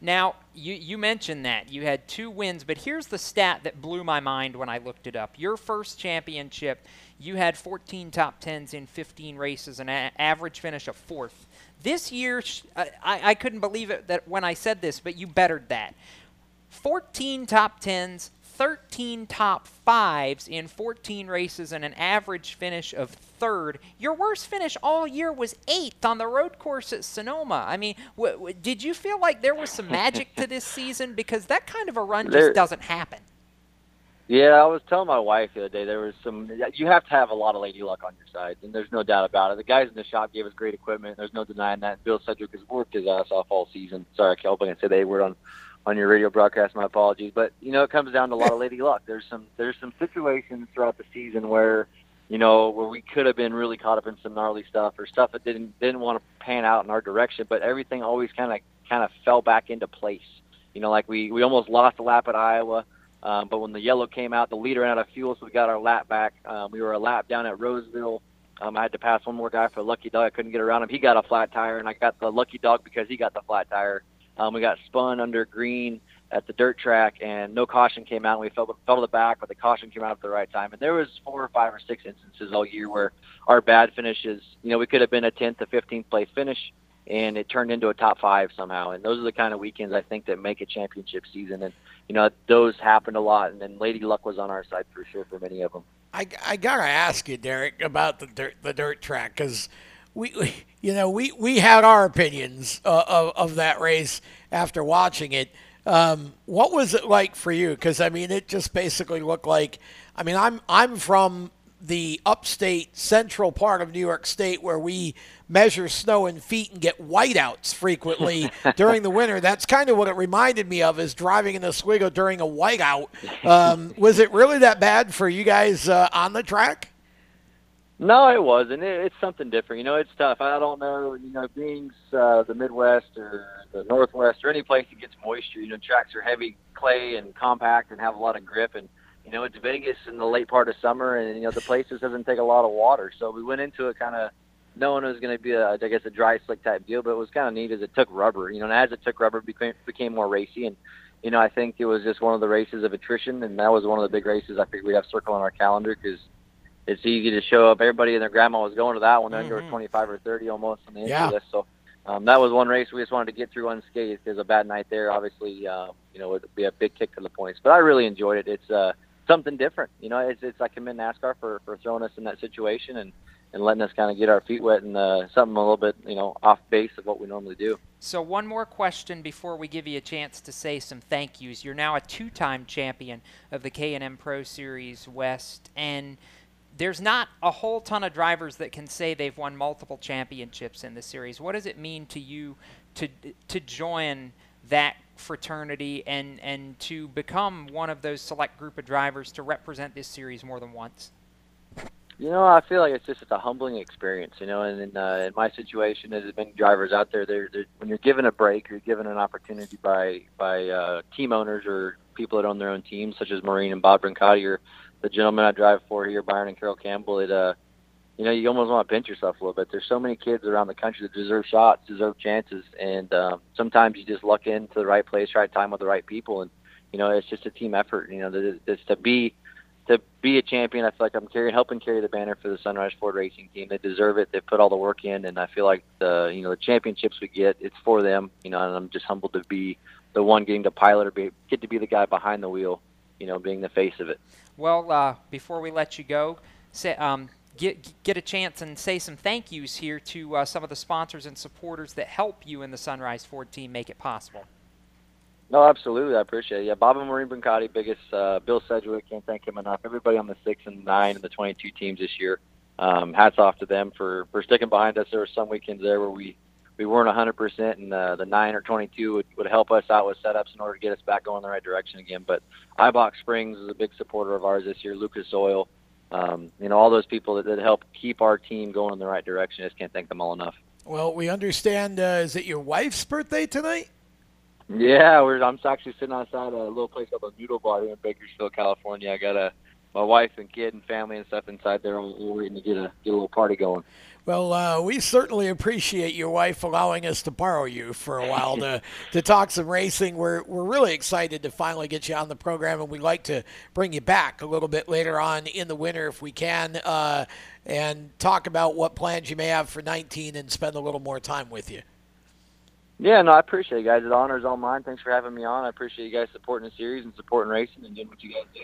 Now, you, you mentioned that. You had two wins, but here's the stat that blew my mind when I looked it up. Your first championship, you had 14 top 10s in 15 races, an average finish of fourth. This year, uh, I, I couldn't believe it that when I said this, but you bettered that. 14 top 10s, 13 top fives in 14 races and an average finish of third. Your worst finish all year was eighth on the road course at Sonoma. I mean, did you feel like there was some magic to this season? Because that kind of a run there, just doesn't happen. Yeah, I was telling my wife the other day there was some. You have to have a lot of lady luck on your side, and there's no doubt about it. The guys in the shop gave us great equipment. There's no denying that. Bill Sedgwick has worked his ass off all season. Sorry, I can't say they were on on your radio broadcast. My apologies, but you know it comes down to a lot of lady luck. There's some there's some situations throughout the season where you know where we could have been really caught up in some gnarly stuff or stuff that didn't didn't want to pan out in our direction, but everything always kind of kind of fell back into place. You know, like we we almost lost a lap at Iowa. Um, but when the yellow came out, the leader ran out of fuel, so we got our lap back. Um, we were a lap down at Roseville. Um, I had to pass one more guy for a lucky dog. I couldn't get around him. He got a flat tire, and I got the lucky dog because he got the flat tire. Um, we got spun under green at the dirt track, and no caution came out. And we fell, fell to the back, but the caution came out at the right time. And there was four or five or six instances all year where our bad finishes, you know, we could have been a 10th to 15th place finish, and it turned into a top five somehow. And those are the kind of weekends I think that make a championship season. And you know, those happened a lot. And then Lady Luck was on our side for sure for many of them. I, I gotta ask you, Derek, about the dirt the dirt track because we, we, you know we, we had our opinions uh, of of that race after watching it. Um, what was it like for you? Because I mean, it just basically looked like. I mean, I'm I'm from the upstate central part of New York State where we measure snow in feet and get whiteouts frequently during the winter. That's kind of what it reminded me of is driving in Oswego during a whiteout. Um, was it really that bad for you guys uh, on the track? No, it wasn't. It, it's something different. You know, it's tough. I don't know. You know, being uh, the Midwest or the Northwest or any place that gets moisture, you know, tracks are heavy clay and compact and have a lot of grip. And you know, it's Vegas in the late part of summer, and you know the place just doesn't take a lot of water. So we went into it kind of knowing it was going to be a, I guess, a dry slick type deal. But it was kind of neat as it took rubber. You know, and as it took rubber, it became became more racy. And you know, I think it was just one of the races of attrition, and that was one of the big races I figured we'd have circle on our calendar because it's easy to show up. Everybody and their grandma was going to that one. Mm-hmm. Under 25 or 30 almost on the entry yeah. list. So um, that was one race we just wanted to get through unscathed because a bad night there, obviously, uh, you know, would be a big kick to the points. But I really enjoyed it. It's uh, something different. You know, it's, it's I commend NASCAR for, for throwing us in that situation and, and letting us kind of get our feet wet and uh, something a little bit, you know, off base of what we normally do. So one more question before we give you a chance to say some thank yous. You're now a two-time champion of the K&N Pro Series West, and there's not a whole ton of drivers that can say they've won multiple championships in the series. What does it mean to you to to join that fraternity and and to become one of those select group of drivers to represent this series more than once? You know, I feel like it's just it's a humbling experience. You know, and in, uh, in my situation, there's many drivers out there. They're, they're, when you're given a break, you're given an opportunity by by uh, team owners or people that own their own teams, such as Marine and Bob Bruncati, or the gentleman I drive for here, Byron and Carol Campbell. It, uh, you know, you almost want to pinch yourself a little bit. There's so many kids around the country that deserve shots, deserve chances, and um, sometimes you just luck into the right place, right time with the right people, and you know, it's just a team effort. You know, it's to be to be a champion, I feel like I'm carrying, helping carry the banner for the Sunrise Ford Racing Team. They deserve it. They put all the work in, and I feel like the you know the championships we get, it's for them. You know, and I'm just humbled to be the one getting to pilot or be, get to be the guy behind the wheel. You know, being the face of it. Well, uh, before we let you go, say, um, get get a chance and say some thank yous here to uh, some of the sponsors and supporters that help you and the Sunrise Ford team make it possible. No, absolutely. I appreciate it. Yeah, Bob and Marine Bruncati, biggest uh, Bill Sedgwick, can't thank him enough. Everybody on the six and nine and the 22 teams this year. Um, hats off to them for, for sticking behind us. There were some weekends there where we, we weren't 100%, and uh, the 9 or 22 would, would help us out with setups in order to get us back going in the right direction again. But iBox Springs is a big supporter of ours this year, Lucas Oil, um, you know, all those people that, that help keep our team going in the right direction. I just can't thank them all enough. Well, we understand, uh, is it your wife's birthday tonight? Yeah, we're. I'm actually sitting outside a little place called the Noodle Bar here in Bakersfield, California. I got a my wife and kid and family and stuff inside there. We're waiting to get a get a little party going. Well, uh, we certainly appreciate your wife allowing us to borrow you for a while to, to talk some racing. We're, we're really excited to finally get you on the program, and we'd like to bring you back a little bit later on in the winter if we can uh, and talk about what plans you may have for 19 and spend a little more time with you. Yeah, no, I appreciate it, guys. The honor is all mine. Thanks for having me on. I appreciate you guys supporting the series and supporting racing and doing what you guys do.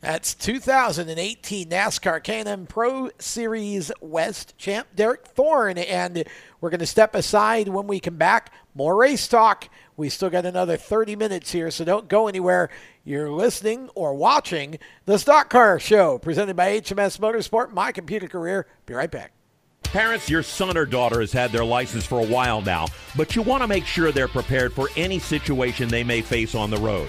That's 2018 NASCAR K&N Pro Series West champ Derek Thorn, and we're going to step aside when we come back. More race talk. We still got another 30 minutes here, so don't go anywhere. You're listening or watching the Stock Car Show, presented by HMS Motorsport. My computer career. Be right back. Parents, your son or daughter has had their license for a while now, but you want to make sure they're prepared for any situation they may face on the road.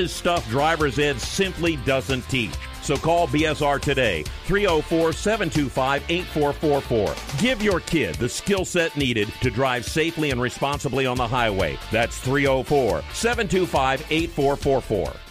is stuff driver's ed simply doesn't teach. So call BSR today, 304 725 8444. Give your kid the skill set needed to drive safely and responsibly on the highway. That's 304 725 8444.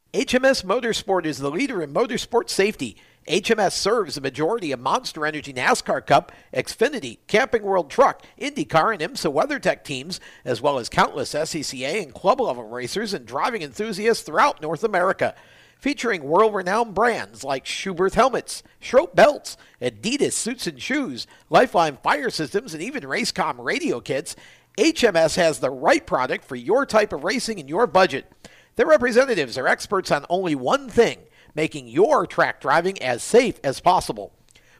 HMS Motorsport is the leader in motorsport safety. HMS serves the majority of Monster Energy NASCAR Cup, Xfinity, Camping World Truck, IndyCar, and IMSA WeatherTech teams, as well as countless SCCA and club level racers and driving enthusiasts throughout North America. Featuring world renowned brands like Schuberth helmets, Schroth belts, Adidas suits and shoes, Lifeline fire systems, and even Racecom radio kits, HMS has the right product for your type of racing and your budget. Their representatives are experts on only one thing making your track driving as safe as possible.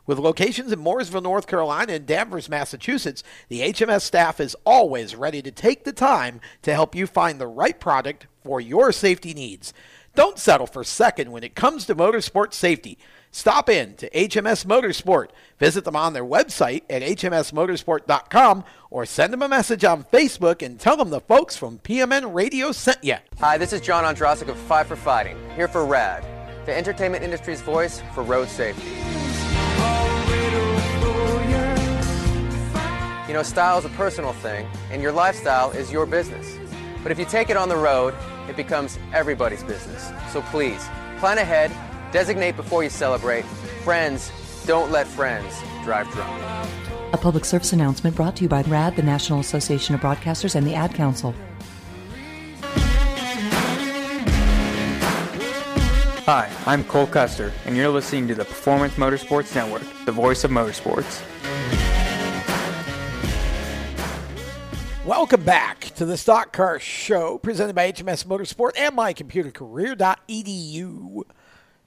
With locations in Mooresville, North Carolina, and Danvers, Massachusetts, the HMS staff is always ready to take the time to help you find the right product for your safety needs. Don't settle for second when it comes to motorsport safety. Stop in to HMS Motorsport. Visit them on their website at hmsmotorsport.com or send them a message on Facebook and tell them the folks from PMN Radio sent you. Hi, this is John Ondrasik of Five for Fighting, here for RAD, the entertainment industry's voice for road safety. You know, style is a personal thing, and your lifestyle is your business. But if you take it on the road, it becomes everybody's business. So please, plan ahead, designate before you celebrate. Friends, don't let friends drive drunk. A public service announcement brought to you by RAD, the National Association of Broadcasters, and the Ad Council. Hi, I'm Cole Custer, and you're listening to the Performance Motorsports Network, the voice of motorsports. Welcome back to the Stock Car Show presented by HMS Motorsport and mycomputercareer.edu.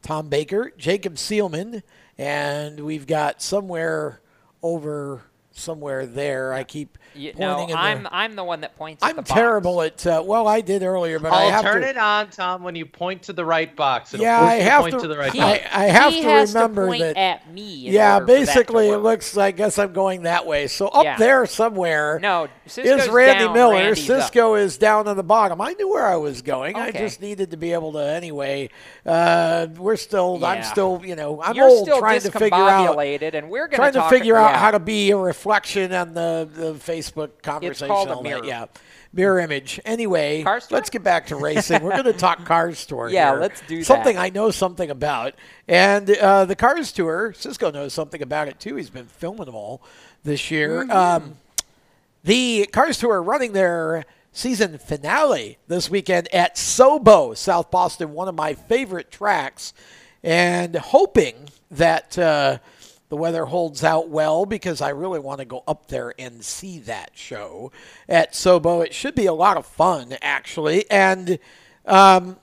Tom Baker, Jacob Seelman, and we've got somewhere over somewhere there. I keep You, pointing. no, I'm the, I'm the one that points. I'm the box. terrible at. Uh, well, I did earlier, but I I'll have turn to. it on, Tom, when you point to the right box. It'll Yeah, I have point to- to the right He- box. I have he to has remember to point that- at me. Yeah, order for that to basically, it looks. I guess I'm going that way. So up Yeah. there somewhere. No, Cisco's is Randy down, Miller. Randy's up. Cisco is down on the bottom. I knew where I was going. I just needed to be able to anyway. Uh, we're still. I'm still. You know, I'm You're old still trying to figure out. and we're trying to figure out yeah. how to be a reflection on the the Facebook conversation. called a that. mirror. Yeah. Mirror image. Anyway, let's get back to racing. We're going to talk Cars Tour. Yeah, here. let's do that. something I know something about, and uh, the Cars Tour. Cisco knows something about it too. He's been filming them all this year. Mm-hmm. Um, the Cars Tour are running their season finale this weekend at Sobo, South Boston, one of my favorite tracks, and hoping that uh, the weather holds out well because I really want to go up there and see that show at Sobo. It should be a lot of fun, actually. And um,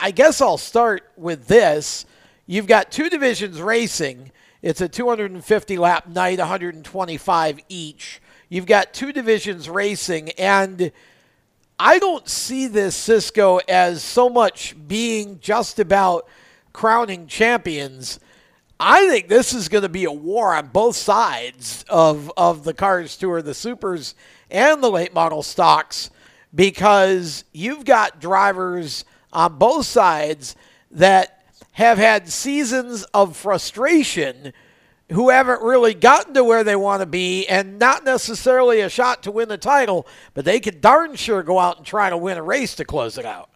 I guess I'll start with this. You've got two divisions racing. It's a 250 lap night, 125 each. You've got two divisions racing, and I don't see this Cisco as so much being just about crowning champions. I think this is going to be a war on both sides of, of the Cars Tour, the Supers and the late model stocks, because you've got drivers on both sides that have had seasons of frustration who haven't really gotten to where they want to be and not necessarily a shot to win the title, but they could darn sure go out and try to win a race to close it out.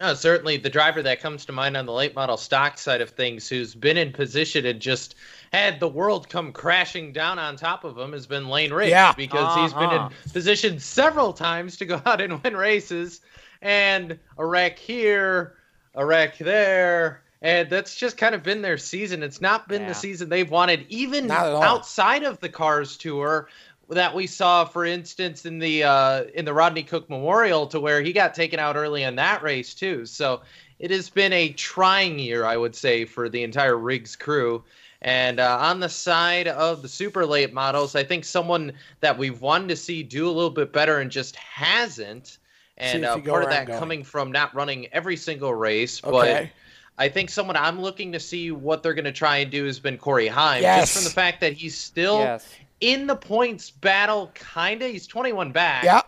No, certainly the driver that comes to mind on the late model stock side of things who's been in position and just had the world come crashing down on top of him has been Lane Riggs Yeah. because he's been Uh-huh. in position several times to go out and win races and a wreck here, a wreck there. And that's just kind of been their season. It's not been Yeah. the season they've wanted, even Not at all. outside of the Cars Tour that we saw, for instance, in the uh, in the Rodney Cook Memorial, to where he got taken out early in that race too. So it has been a trying year, I would say, for the entire Riggs crew. And uh, on the side of the super late models, I think someone that we've wanted to see do a little bit better and just hasn't. And uh, part of that going. coming from not running every single race, but Okay. I think someone I'm looking to see what they're going to try and do has been Corey Heim. Yes. Just from the fact that he's still Yes. in the points battle, kind of. He's 21 back. Yeah.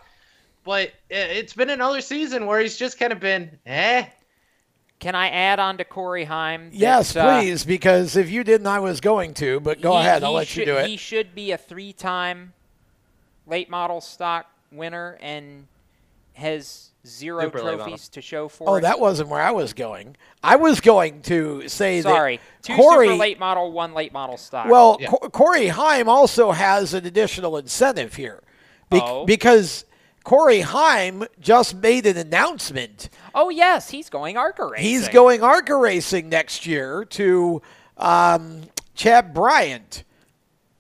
But it's been another season where he's just kind of been, eh. Can I add on to Corey Heim? that, Yes, uh, please, because if you didn't, I was going to, but go he- ahead. I'll let should, you do it. He should be a three-time late model stock winner and has zero Super trophies to show for Oh, it. that wasn't where I was going. I was going to say Sorry, that two Corey. super late model, one late model stock. Well, Co- Corey Heim also has an additional incentive here, Be- Oh. because Corey Heim just made an announcement. oh yes, he's going ARCA racing. He's going ARCA racing next year to um, Chad Bryant.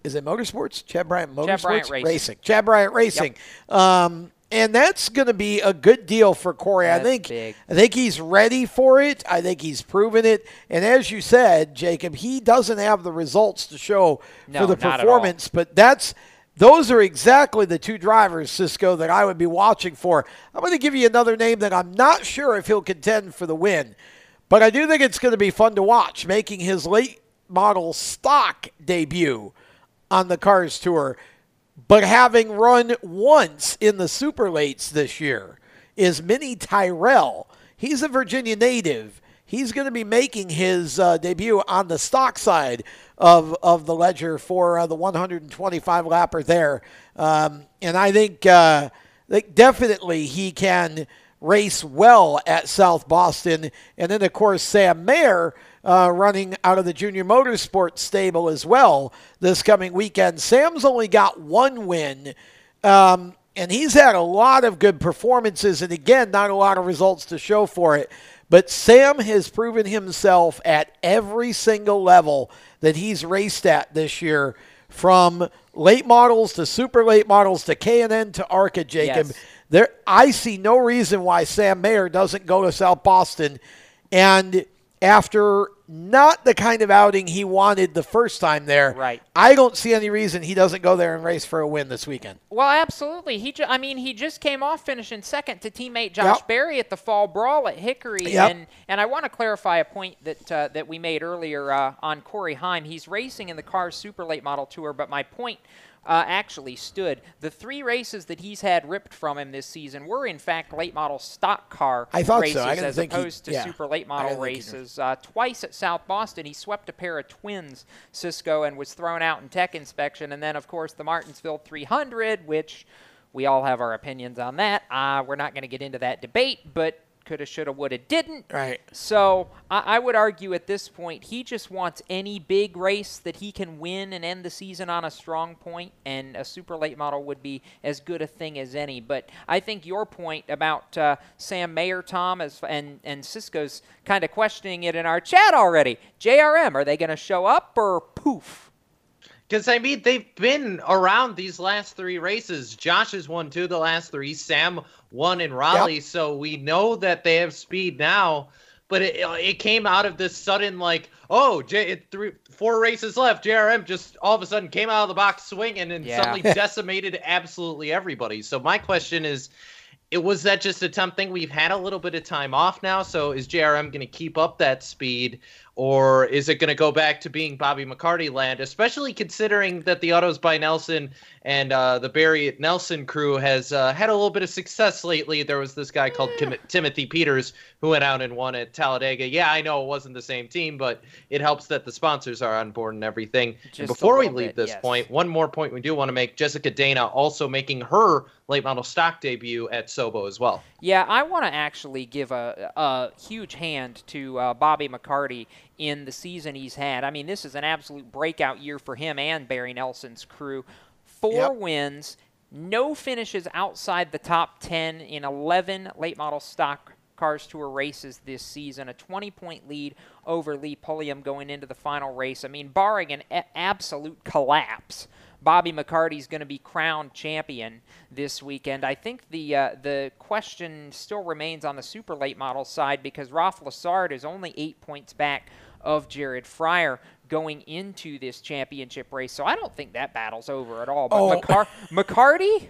Is it Motorsports? Chad Bryant Motorsports Chad Bryant Racing. Chad Bryant Racing. Um, and that's going to be a good deal for Corey. I think big. I think he's ready for it. I think he's proven it. And as you said, Jacob, he doesn't have the results to show No, for the not at all. performance, but that's those are exactly the two drivers, Cisco, that I would be watching for. I'm going to give you another name that I'm not sure if he'll contend for the win, but I do think it's going to be fun to watch making his late model stock debut on the Cars Tour, but having run once in the Super Lates this year is Mini Tyrrell. He's a Virginia native. He's going to be making his uh, debut on the stock side of, of the ledger for uh, the 125 lapper there. Um, and I think, uh, think definitely he can race well at South Boston. And then, of course, Sam Mayer uh, running out of the Junior Motorsports stable as well this coming weekend. Sam's only got one win. Um, and he's had a lot of good performances, and again, not a lot of results to show for it. But Sam has proven himself at every single level that he's raced at this year, from late models to super late models to K&N to ARCA, Jacob. Yes. There, I see no reason why Sam Mayer doesn't go to South Boston. And after not the kind of outing he wanted the first time there, Right. I don't see any reason he doesn't go there and race for a win this weekend. Well, absolutely. He, ju- I mean, he just came off finishing second to teammate Josh Yep. Berry at the fall brawl at Hickory, Yep. and and I want to clarify a point that uh, that we made earlier uh, on Corey Heim. He's racing in the Cars Super Late Model Tour, but my point. Uh, actually stood. The three races that he's had ripped from him this season were, in fact, late model stock car so. races I as think he- opposed to yeah. super late model didn't think he races. Uh, twice at South Boston, he swept a pair of twins, Cisco, and was thrown out in tech inspection. And then, of course, the Martinsville 300, which we all have our opinions on that. Uh, we're not going to get into that debate, but coulda, shoulda, woulda, didn't. Right. So I, I would argue at this point he just wants any big race that he can win and end the season on a strong point, and a super late model would be as good a thing as any. But I think your point about uh, Sam Mayer, Tom, as, and and Cisco's kind of questioning it in our chat already. JRM, are they going to show up or poof? Because I mean, they've been around these last three races. Josh has won two of the last three. Sam won in Raleigh, so we know that they have speed now. But it, uh, it came out of this sudden like, oh, J, three, four races left. JRM just all of a sudden came out of the box swinging and Yeah. suddenly decimated absolutely everybody. So my question is, it was that just a time thing? We've had a little bit of time off now, so is JRM going to keep up that speed, or is it going to go back to being Bobby McCarty land? Especially considering that the autos by Nelson and uh, the Barry Nelson crew has uh, had a little bit of success lately. There was this guy called Tim- Timothy Peters who went out and won at Talladega. Yeah, I know it wasn't the same team, but it helps that the sponsors are on board and everything. Just and before we leave bit, this yes. point, one more point we do want to make: Jessica Dana also making her late model stock debut at Sobo as well. Yeah, I want to actually give a, a huge hand to uh, Bobby McCarty in the season he's had. I mean, this is an absolute breakout year for him and Barry Nelson's crew. Four Yep. wins, no finishes outside the top 10 in 11 late model stock Cars Tour races this season. A 20 point lead over Lee Pulliam going into the final race. I mean, barring an a- absolute collapse. Bobby McCarty's going to be crowned champion this weekend. I think the uh, the question still remains on the super late model side because Ralph Lessard is only eight points back of Jared Fryar going into this championship race. So I don't think that battle's over at all. But Oh. McCar- McCarty,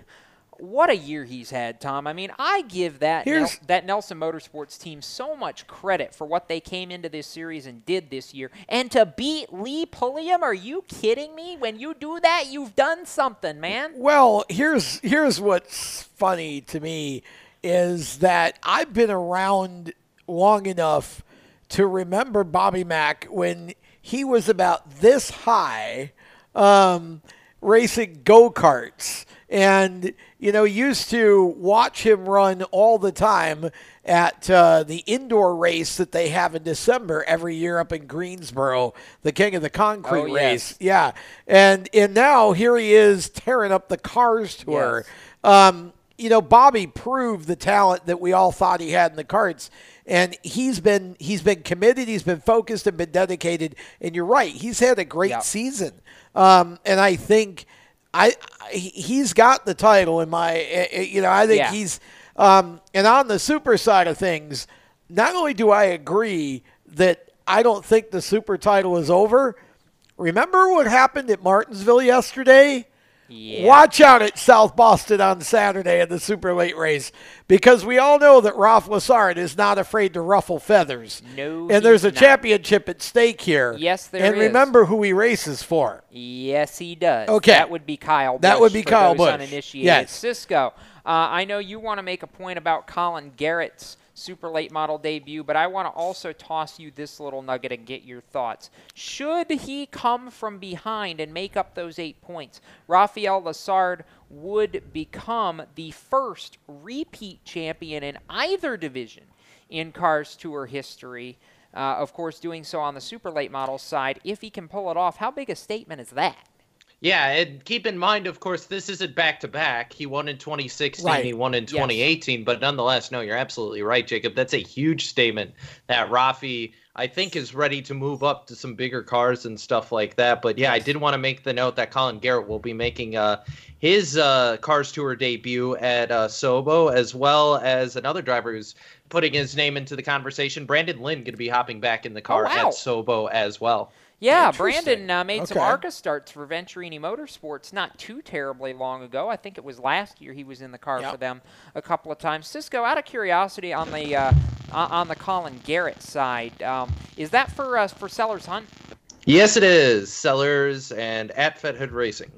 what a year he's had, Tom. I mean, I give that Nel- that Nelson Motorsports team so much credit for what they came into this series and did this year. And to beat Lee Pulliam, are you kidding me? When you do that, you've done something, man. Well, here's here's what's funny to me is that I've been around long enough to remember Bobby Mack when he was about this high, um, racing go karts, and you know used to watch him run all the time at uh, the indoor race that they have in December every year up in Greensboro, the King of the Concrete Oh, yes. race. Yeah, and and now here he is tearing up the cars tour. Um, you know, Bobby proved the talent that we all thought he had in the carts, and he's been he's been committed, he's been focused, and been dedicated. And you're right, he's had a great Yep. season. Um, and I think I, he's got the title in my you know I think Yeah. he's um, and on the super side of things. Not only do I agree that I don't think the super title is over. Remember what happened at Martinsville yesterday? Yeah. Watch out at South Boston on Saturday in the super late race because we all know that Ralph Lessard is not afraid to ruffle feathers. No, and there's a not. championship at stake here. Yes, there and is. remember who he races for. Yes, he does. Okay. That would be Kyle Busch. That would be Kyle Busch. Uninitiated. Yes. Cisco, uh, I know you want to make a point about Colin Garrett's super late model debut, but I want to also toss you this little nugget and get your thoughts. Should he come from behind and make up those eight points, Rafael Lessard would become the first repeat champion in either division in Cars Tour history. Uh, of course, doing so on the super late model side. If he can pull it off, how big a statement is that? Yeah, and keep in mind, of course, this isn't back to back. He won in 2016, Right. he won in Yes. 2018, but nonetheless, no, you're absolutely right, Jacob. That's a huge statement that Rafi, I think, is ready to move up to some bigger cars and stuff like that. But yeah, I did want to make the note that Colin Garrett will be making uh, his uh, Cars Tour debut at uh, Sobo, as well as another driver who's putting his name into the conversation. Brandon Lynn going to be hopping back in the car Oh, wow. at Sobo as well. Yeah, Brandon uh, made some ARCA starts for Venturini Motorsports not too terribly long ago. I think it was last year he was in the car for them a couple of times. Cisco, out of curiosity on the uh, on on the Colin Garrett side, um, is that for uh, for Sellers Hunt? Yes, it is. Sellers and at Fathead Racing.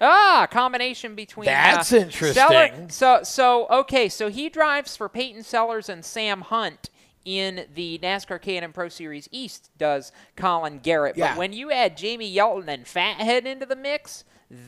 Ah, combination between. That's uh, interesting. Seller- so so okay, so he drives for Peyton Sellers and Sam Hunt in the NASCAR K&N Pro Series East. Does Colin Garrett? Yeah. But when you add Jamie Yelton and Fathead into the mix,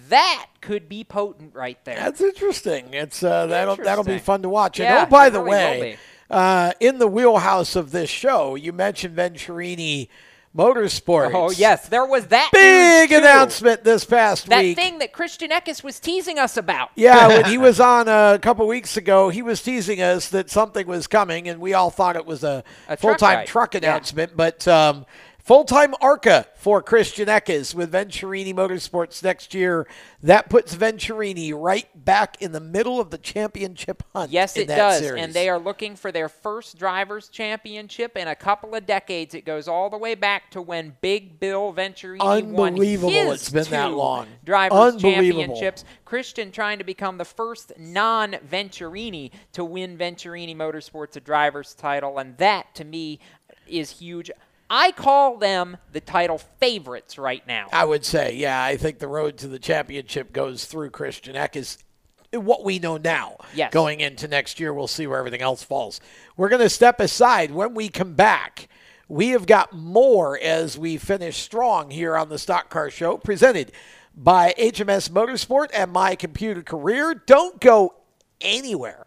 that could be potent right there. That's interesting. It's uh, that'll that'll be fun to watch. And Yeah, oh, by the really way, uh, in the wheelhouse of this show, you mentioned Venturini Motorsports. Oh yes, there was that big announcement this past That week. That thing that Christian Eckes was teasing us about. Yeah, when he was on a couple weeks ago, he was teasing us that something was coming, and we all thought it was a, A full-time ride. truck Yeah. announcement. But um, full-time ARCA for Christian Eckes with Venturini Motorsports next year. That puts Venturini right back in the middle of the championship hunt. Yes, it does. series. And they are looking for their first drivers' championship in a couple of decades. It goes all the way back to when Big Bill Venturini won Unbelievable his it's been that long. Drivers' championships. Christian trying to become the first non-Venturini to win Venturini Motorsports a driver's title, and that to me is huge. I call them the title favorites right now. I would say, yeah, I think the road to the championship goes through Christian Eckes. What we know now, Yes. going into next year, we'll see where everything else falls. We're going to step aside. When we come back, we have got more as we finish strong here on the Stock Car Show, presented by HMS Motorsport and My Computer Career. Don't go anywhere.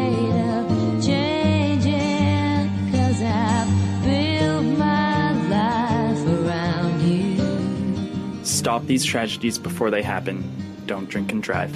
Stop these tragedies before they happen. Don't drink and drive.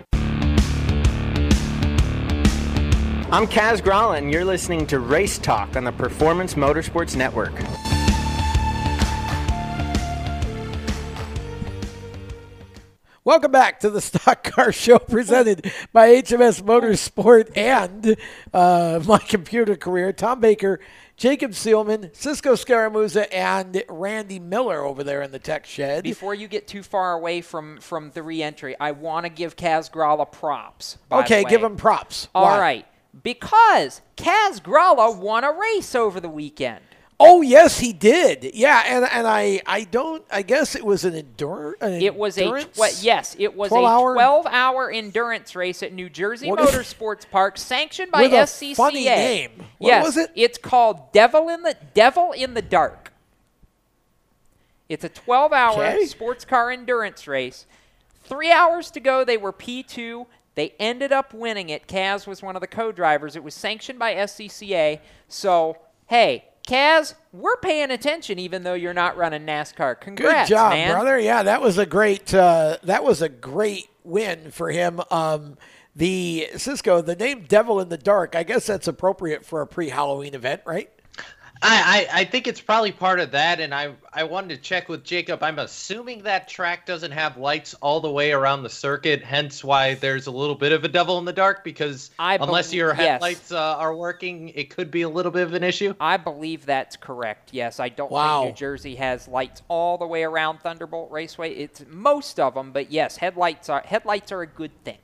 I'm Kaz Gralla, and you're listening to Race Talk on the Performance Motorsports Network. Welcome back to the Stock Car Show presented by HMS Motorsport and uh, my computer career. Tom Baker, Jacob Seelman, Cisco Scaramuzza, and Randy Miller over there in the tech shed. Before you get too far away from from the reentry, I want to give Kaz Gralla props. by Okay, the give him props. All Why? right, because Kaz Gralla won a race over the weekend. Oh yes, he did. Yeah, and and I I don't. I guess it was an endurance. It was a tw- yes, it was 12 a hour? 12-hour endurance race at New Jersey What Motorsports Park, sanctioned by With a funny name. What yes, was it? It's called Devil in the Devil in the Dark. It's a 12-hour Okay. sports car endurance race. Three hours to go. They were P2. They ended up winning it. Kaz was one of the co-drivers. It was sanctioned by SCCA. So hey. Kaz, we're paying attention even though you're not running NASCAR. Congrats, Good job, man. brother. Yeah, that was a great. Uh, that was a great win for him. Um, the Cisco, the name "Devil in the Dark." I guess that's appropriate for a pre-Halloween event, right? I, I, I think it's probably part of that, and I I wanted to check with Jacob. I'm assuming that track doesn't have lights all the way around the circuit, hence why there's a little bit of a devil in the dark. Because I unless bel- your yes. headlights uh, are working, it could be a little bit of an issue. I believe that's correct. Yes, I don't Wow. think New Jersey has lights all the way around Thunderbolt Raceway. It's most of them, but yes, headlights are headlights are a good thing.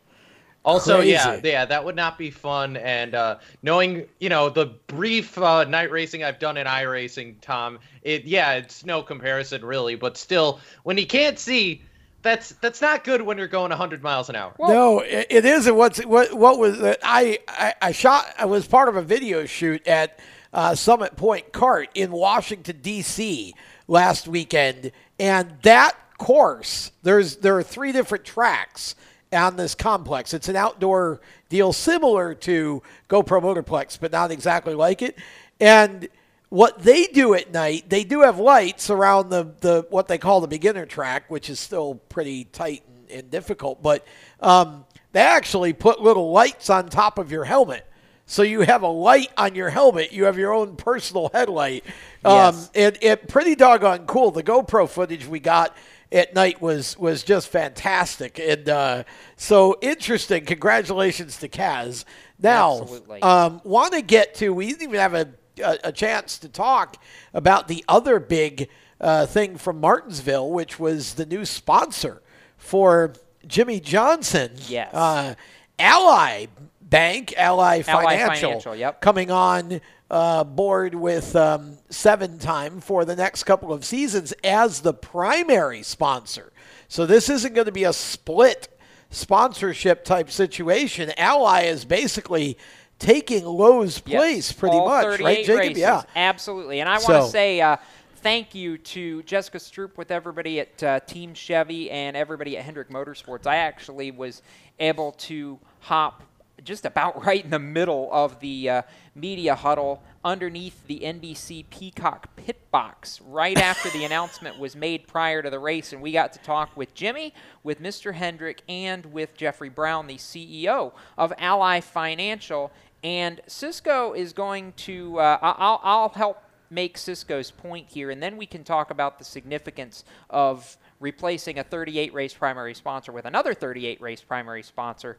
Also, yeah, Crazy. yeah, that would not be fun. And uh, knowing, you know, the brief uh, night racing I've done in iRacing, Tom, it yeah, it's no comparison really. But still, when you can't see, that's that's not good when you're going 100 miles an hour. no, it, it is. And what's what? What was that? I, I I shot. I was part of a video shoot at uh, Summit Point Kart in Washington D.C. last weekend, and that course there's there are three different tracks on this complex. It's an outdoor deal similar to GoPro Motorplex, but not exactly like it. And what they do at night, they do have lights around the, the what they call the beginner track, which is still pretty tight and, and difficult. But um, they actually put little lights on top of your helmet. So you have a light on your helmet. You have your own personal headlight. Um, Yes. it, it pretty doggone cool. The GoPro footage we got at night was was just fantastic, and uh, so interesting. Congratulations to Kaz. Now, um, want to get to? We didn't even have a, a, a chance to talk about the other big uh, thing from Martinsville, which was the new sponsor for Jimmie Johnson. Yes. Uh, Ally Bank, Ally Ally Financial, Financial, yep. coming on uh, board with um, seven time for the next couple of seasons as the primary sponsor. So this isn't going to be a split sponsorship type situation. Ally is basically taking Lowe's place pretty all much, right, Jacob? races. Yeah. absolutely. And I want to say uh, thank you to Jessica Stroop with everybody at uh, Team Chevy and everybody at Hendrick Motorsports. I actually was able to hop just about right in the middle of the uh, media huddle underneath the NBC Peacock pit box right after the announcement was made prior to the race. And we got to talk with Jimmy, with Mr. Hendrick, and with Jeffrey Brown, the CEO of Ally Financial. And Cisco is going to, uh, I'll, I'll help make Cisco's point here, and then we can talk about the significance of replacing a 38 race primary sponsor with another 38 race primary sponsor.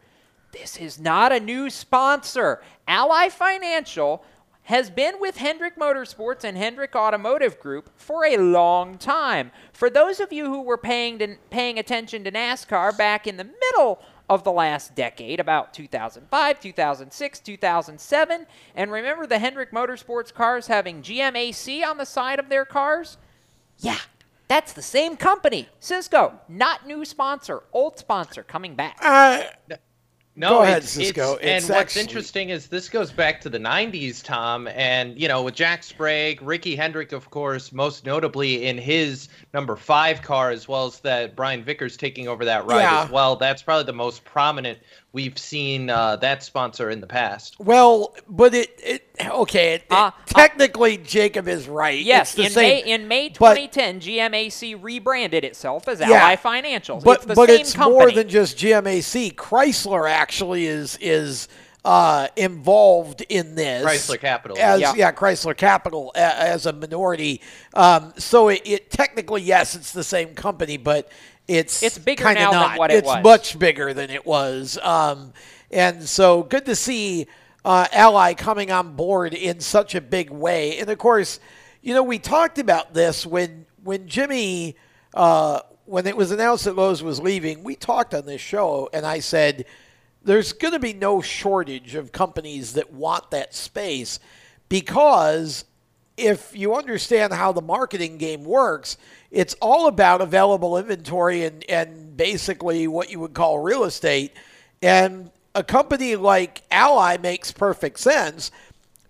This is not a new sponsor. Ally Financial has been with Hendrick Motorsports and Hendrick Automotive Group for a long time. For those of you who were paying to, paying attention to NASCAR back in the middle of the last decade, about 2005, 2006, 2007, and remember the Hendrick Motorsports cars having GMAC on the side of their cars? Yeah, that's the same company. Cisco, not new sponsor, old sponsor coming back. Uh, No, Go ahead, it's, Cisco. it's- It's and what's interesting is this goes back to the '90s, Tom, and you know with Jack Sprague, Ricky Hendrick, of course, most notably in his number five car, as well as that Brian Vickers taking over that ride Yeah. as well. That's probably the most prominent we've seen uh, that sponsor in the past. Well, but it, it okay. It, it- technically, Jacob is right. Yes, It's the in same, May in May but- 2010, GMAC rebranded itself as Yeah. Ally Financial. But it's the but same it's company. more than just GMAC. Chrysler actually is is uh, involved in this. Chrysler Capital. As Yeah. yeah, Chrysler Capital a, as a minority. Um, so it, it technically yes, it's the same company, but it's It's bigger than not. what it it's was. much bigger than it was. Um, and so good to see uh, Ally coming on board in such a big way. And of course, you know we talked about this when when Jimmy. Uh, when it was announced that Lowe's was leaving, we talked on this show, and I said, there's going to be no shortage of companies that want that space because if you understand how the marketing game works, it's all about available inventory and, and basically what you would call real estate. And a company like Ally makes perfect sense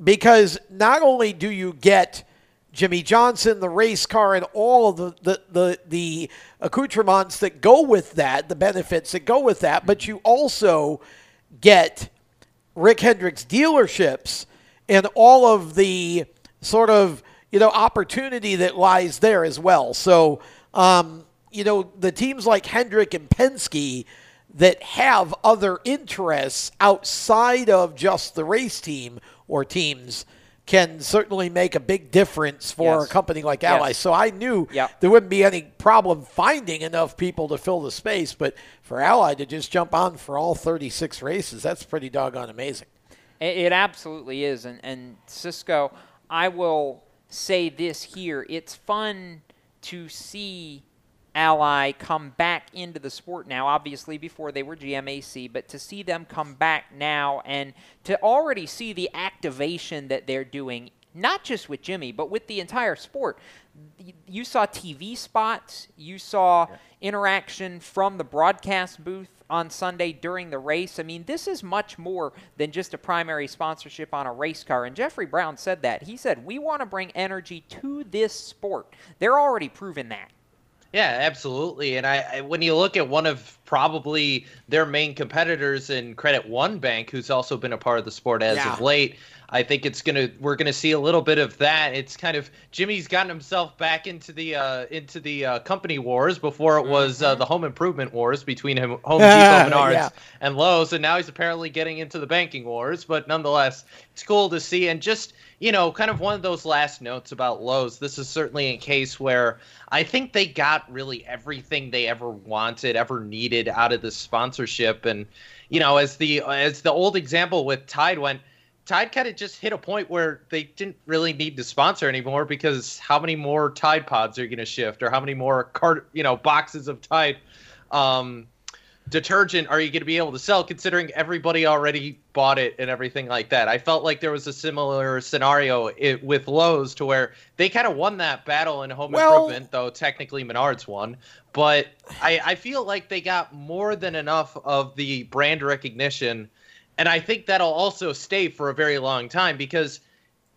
because not only do you get Jimmie Johnson, the race car, and all of the, the, the, the accoutrements that go with that, the benefits that go with that, but you also get Rick Hendricks dealerships and all of the sort of you know opportunity that lies there as well. So um, you know the teams like Hendrick and Penske that have other interests outside of just the race team or teams can certainly make a big difference for Yes. a company like Yes. Ally. So I knew Yep. there wouldn't be any problem finding enough people to fill the space, but for Ally to just jump on for all 36 races, that's pretty doggone amazing. It, it absolutely is. And, and Cisco, I will say this here. It's fun to see Ally come back into the sport now. Obviously, before they were GMAC, but to see them come back now and to already see the activation that they're doing, not just with Jimmy, but with the entire sport. You saw TV spots, you saw interaction from the broadcast booth on Sunday during the race. I mean, this is much more than just a primary sponsorship on a race car. And Jeffrey Brown said that. He said, We want to bring energy to this sport. They're already proving that. Yeah, absolutely. And I, I when you look at one of probably their main competitors in Credit One Bank, who's also been a part of the sport as Yeah. of late, I think it's gonna we're gonna see a little bit of that. It's kind of Jimmy's gotten himself back into the uh, into the uh, company wars before it was uh, the home improvement wars between him, Home Depot, Menards, Yeah. and Lowe's, and now he's apparently getting into the banking wars. But nonetheless, it's cool to see. And just you know, kind of one of those last notes about Lowe's. This is certainly a case where I think they got really everything they ever wanted, ever needed out of the sponsorship. And you know, as the as the old example with Tide went. Tide kind of just hit a point where they didn't really need to sponsor anymore because how many more Tide Pods are you going to shift, or how many more cart, you know, boxes of Tide um, detergent are you going to be able to sell considering everybody already bought it and everything like that? I felt like there was a similar scenario it, with lowes to where they kind of won that battle in home Well- improvement though technically menards won but I, I feel like they got more than enough of the brand recognition and i think that'll also stay for a very long time because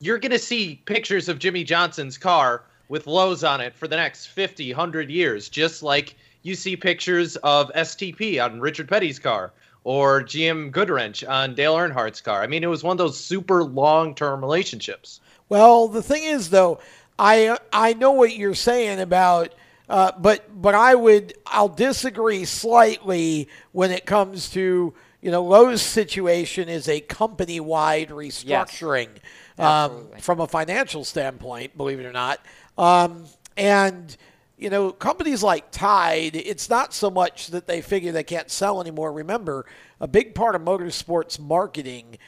you're going to see pictures of Jimmie Johnson's car with Lowe's on it for the next 50, 100 years, just like you see pictures of STP on Richard Petty's car or GM Goodwrench on Dale Earnhardt's car. I mean, it was one of those super long term relationships. Well, the thing is, though, I I know what you're saying about, uh, but but I would I'll disagree slightly when it comes to you know Lowe's situation is a company wide restructuring um, from a financial standpoint, believe it or not, um, and. You know, companies like Tide, it's not so much that they figure they can't sell anymore. Remember, a big part of motorsports marketing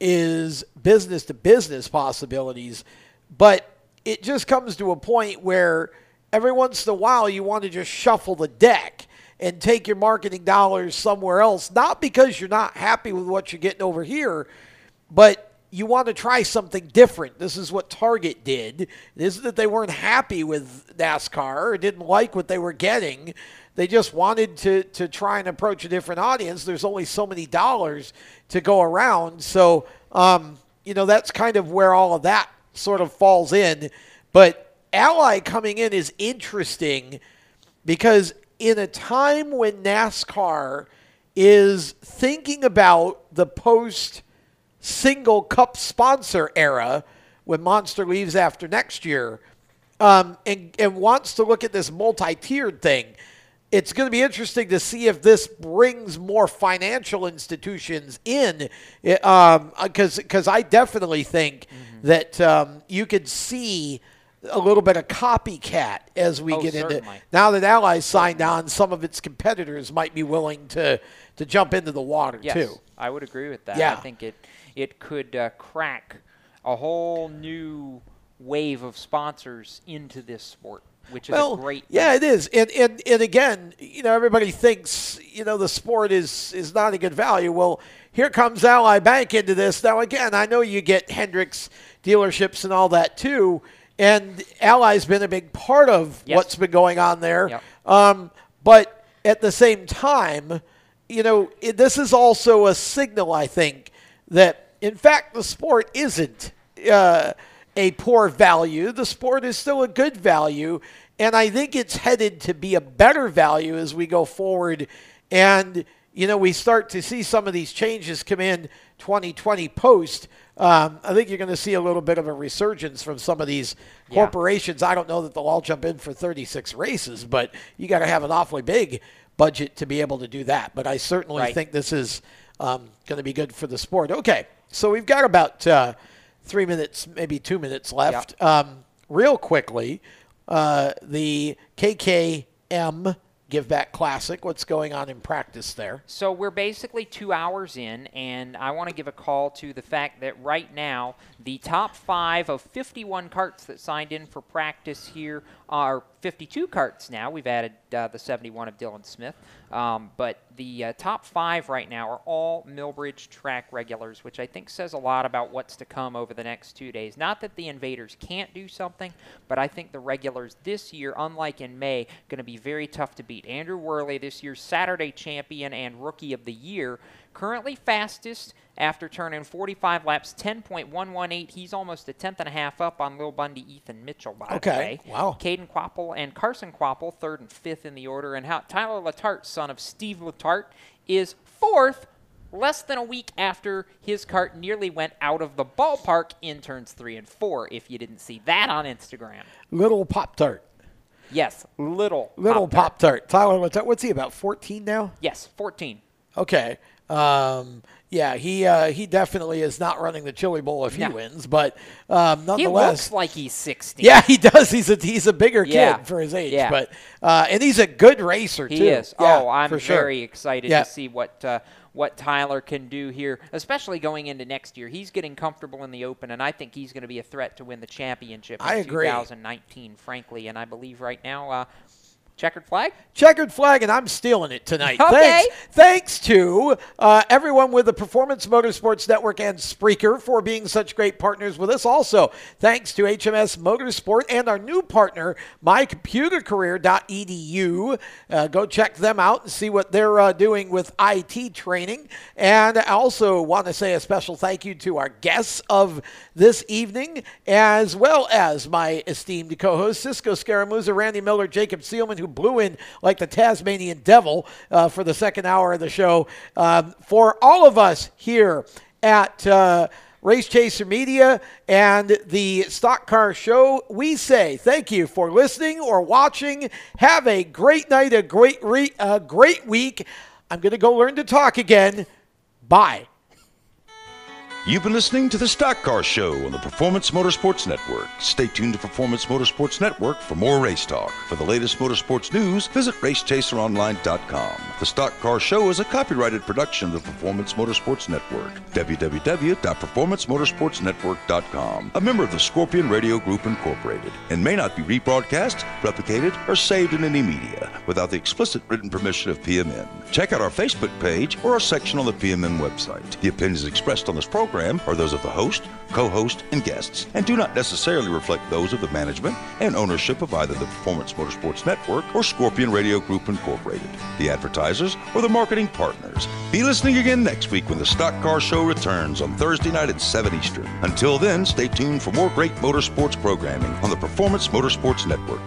is business to business possibilities, but it just comes to a point where every once in a while you want to just shuffle the deck and take your marketing dollars somewhere else, not because you're not happy with what you're getting over here, but you want to try something different. This is what Target did. It isn't that they weren't happy with NASCAR or didn't like what they were getting. They just wanted to, to try and approach a different audience. There's only so many dollars to go around. So, um, you know, that's kind of where all of that sort of falls in. But Ally coming in is interesting because in a time when NASCAR is thinking about the post single cup sponsor era when Monster leaves after next year um, and, and wants to look at this multi tiered thing. It's going to be interesting to see if this brings more financial institutions in, because um, because I definitely think mm-hmm. that um, you could see a little bit of copycat as we Oh, get into certainly. now that Ally's signed on. Some of its competitors might be willing to to jump into the water Yes, too. I would agree with that. Yeah. I think it it could uh, crack a whole new wave of sponsors into this sport, which is well, a great. yeah, it is, and, and and again, you know, everybody thinks you know the sport is is not a good value. Well, here comes Ally Bank into this. Now, again, I know you get Hendricks dealerships and all that too, and Ally's been a big part of Yes. what's been going on there. Yep. Um, but at the same time, you know, it, this is also a signal, I think, that in fact the sport isn't uh, a poor value. The sport is still a good value, and I think it's headed to be a better value as we go forward. And you know, we start to see some of these changes come in 2020 post. Um, I think you're going to see a little bit of a resurgence from some of these Yeah. corporations. I don't know that they'll all jump in for 36 races, but you got to have an awfully big budget to be able to do that. But I certainly Right. think this is um, going to be good for the sport. Okay, so we've got about uh, three minutes, maybe two minutes left. Um, real quickly, uh, the KKM Give Back Classic. What's going on in practice there? So we're basically two hours in, and I want to give a call to the fact that right now the top five of 51 carts that signed in for practice here are 52 carts now. We've added uh, the 71 of Dylan Smith, um, but the uh, top five right now are all Millbridge track regulars, which I think says a lot about what's to come over the next two days. Not that the invaders can't do something, but I think the regulars this year, unlike in May, going to be very tough to beat. Andrew Worley, this year's Saturday champion and rookie of the year, currently fastest after turning 45 laps, 10.118. He's almost a tenth and a half up on Lil Bundy, Ethan Mitchell, by Okay, the way. wow. Caden Quapple and Carson Quapple, third and fifth in the order. And how Tyler Latart, son of Steve Latart, is fourth, less than a week after his cart nearly went out of the ballpark in turns three and four, if you didn't see that on Instagram. Little Pop Tart. Yes, little. Little Pop-Tart. Tyler, what's that- what's he about? 14 now? Yes, 14. Okay. Um, yeah, he uh, he definitely is not running the Chili Bowl if he No. wins, but um, He nonetheless, looks like he's 16. yeah, he does. He's a he's a bigger Yeah. kid for his age, Yeah. but uh, and he's a good racer He too. is. Yeah, oh, I'm for sure. very excited Yeah. to see what uh, what Tyler can do here, especially going into next year. He's getting comfortable in the Open, and I think he's going to be a threat to win the championship in I agree. 2019, frankly. And I believe right now, uh, checkered flag. Checkered flag, and I'm stealing it tonight. Okay. Thanks, thanks to uh, everyone with the Performance Motorsports Network and Spreaker for being such great partners with us. Also, thanks to HMS Motorsport and our new partner, mycomputercareer.edu. Uh, go check them out and see what they're uh, doing with IT training. And I also want to say a special thank you to our guests of this evening, as well as my esteemed co-hosts, Cisco Scaramuzza, Randy Miller, Jacob Seelman, who blew in like the Tasmanian devil uh, for the second hour of the show. Um, for all of us here at uh, Race Chaser Media and the Stock Car Show, we say thank you for listening or watching. Have a great night, a great re- a great week. I'm going to go learn to talk again. Bye. You've been listening to the Stock Car Show on the Performance Motorsports Network. Stay tuned to Performance Motorsports Network for more race talk. For the latest motorsports news, visit racechaseronline.com. The Stock Car Show is a copyrighted production of the Performance Motorsports Network. www.performancemotorsportsnetwork.com. A member of the Scorpion Radio Group Incorporated and may not be rebroadcast, replicated, or saved in any media without the explicit written permission of PMN. Check out our Facebook page or our section on the PMN website. The opinions expressed on this program are those of the host, co host, and guests, and do not necessarily reflect those of the management and ownership of either the Performance Motorsports Network or Scorpion Radio Group Incorporated, the advertisers, or the marketing partners. Be listening again next week when the Stock Car Show returns on Thursday night at 7 Eastern. Until then, stay tuned for more great motorsports programming on the Performance Motorsports Network.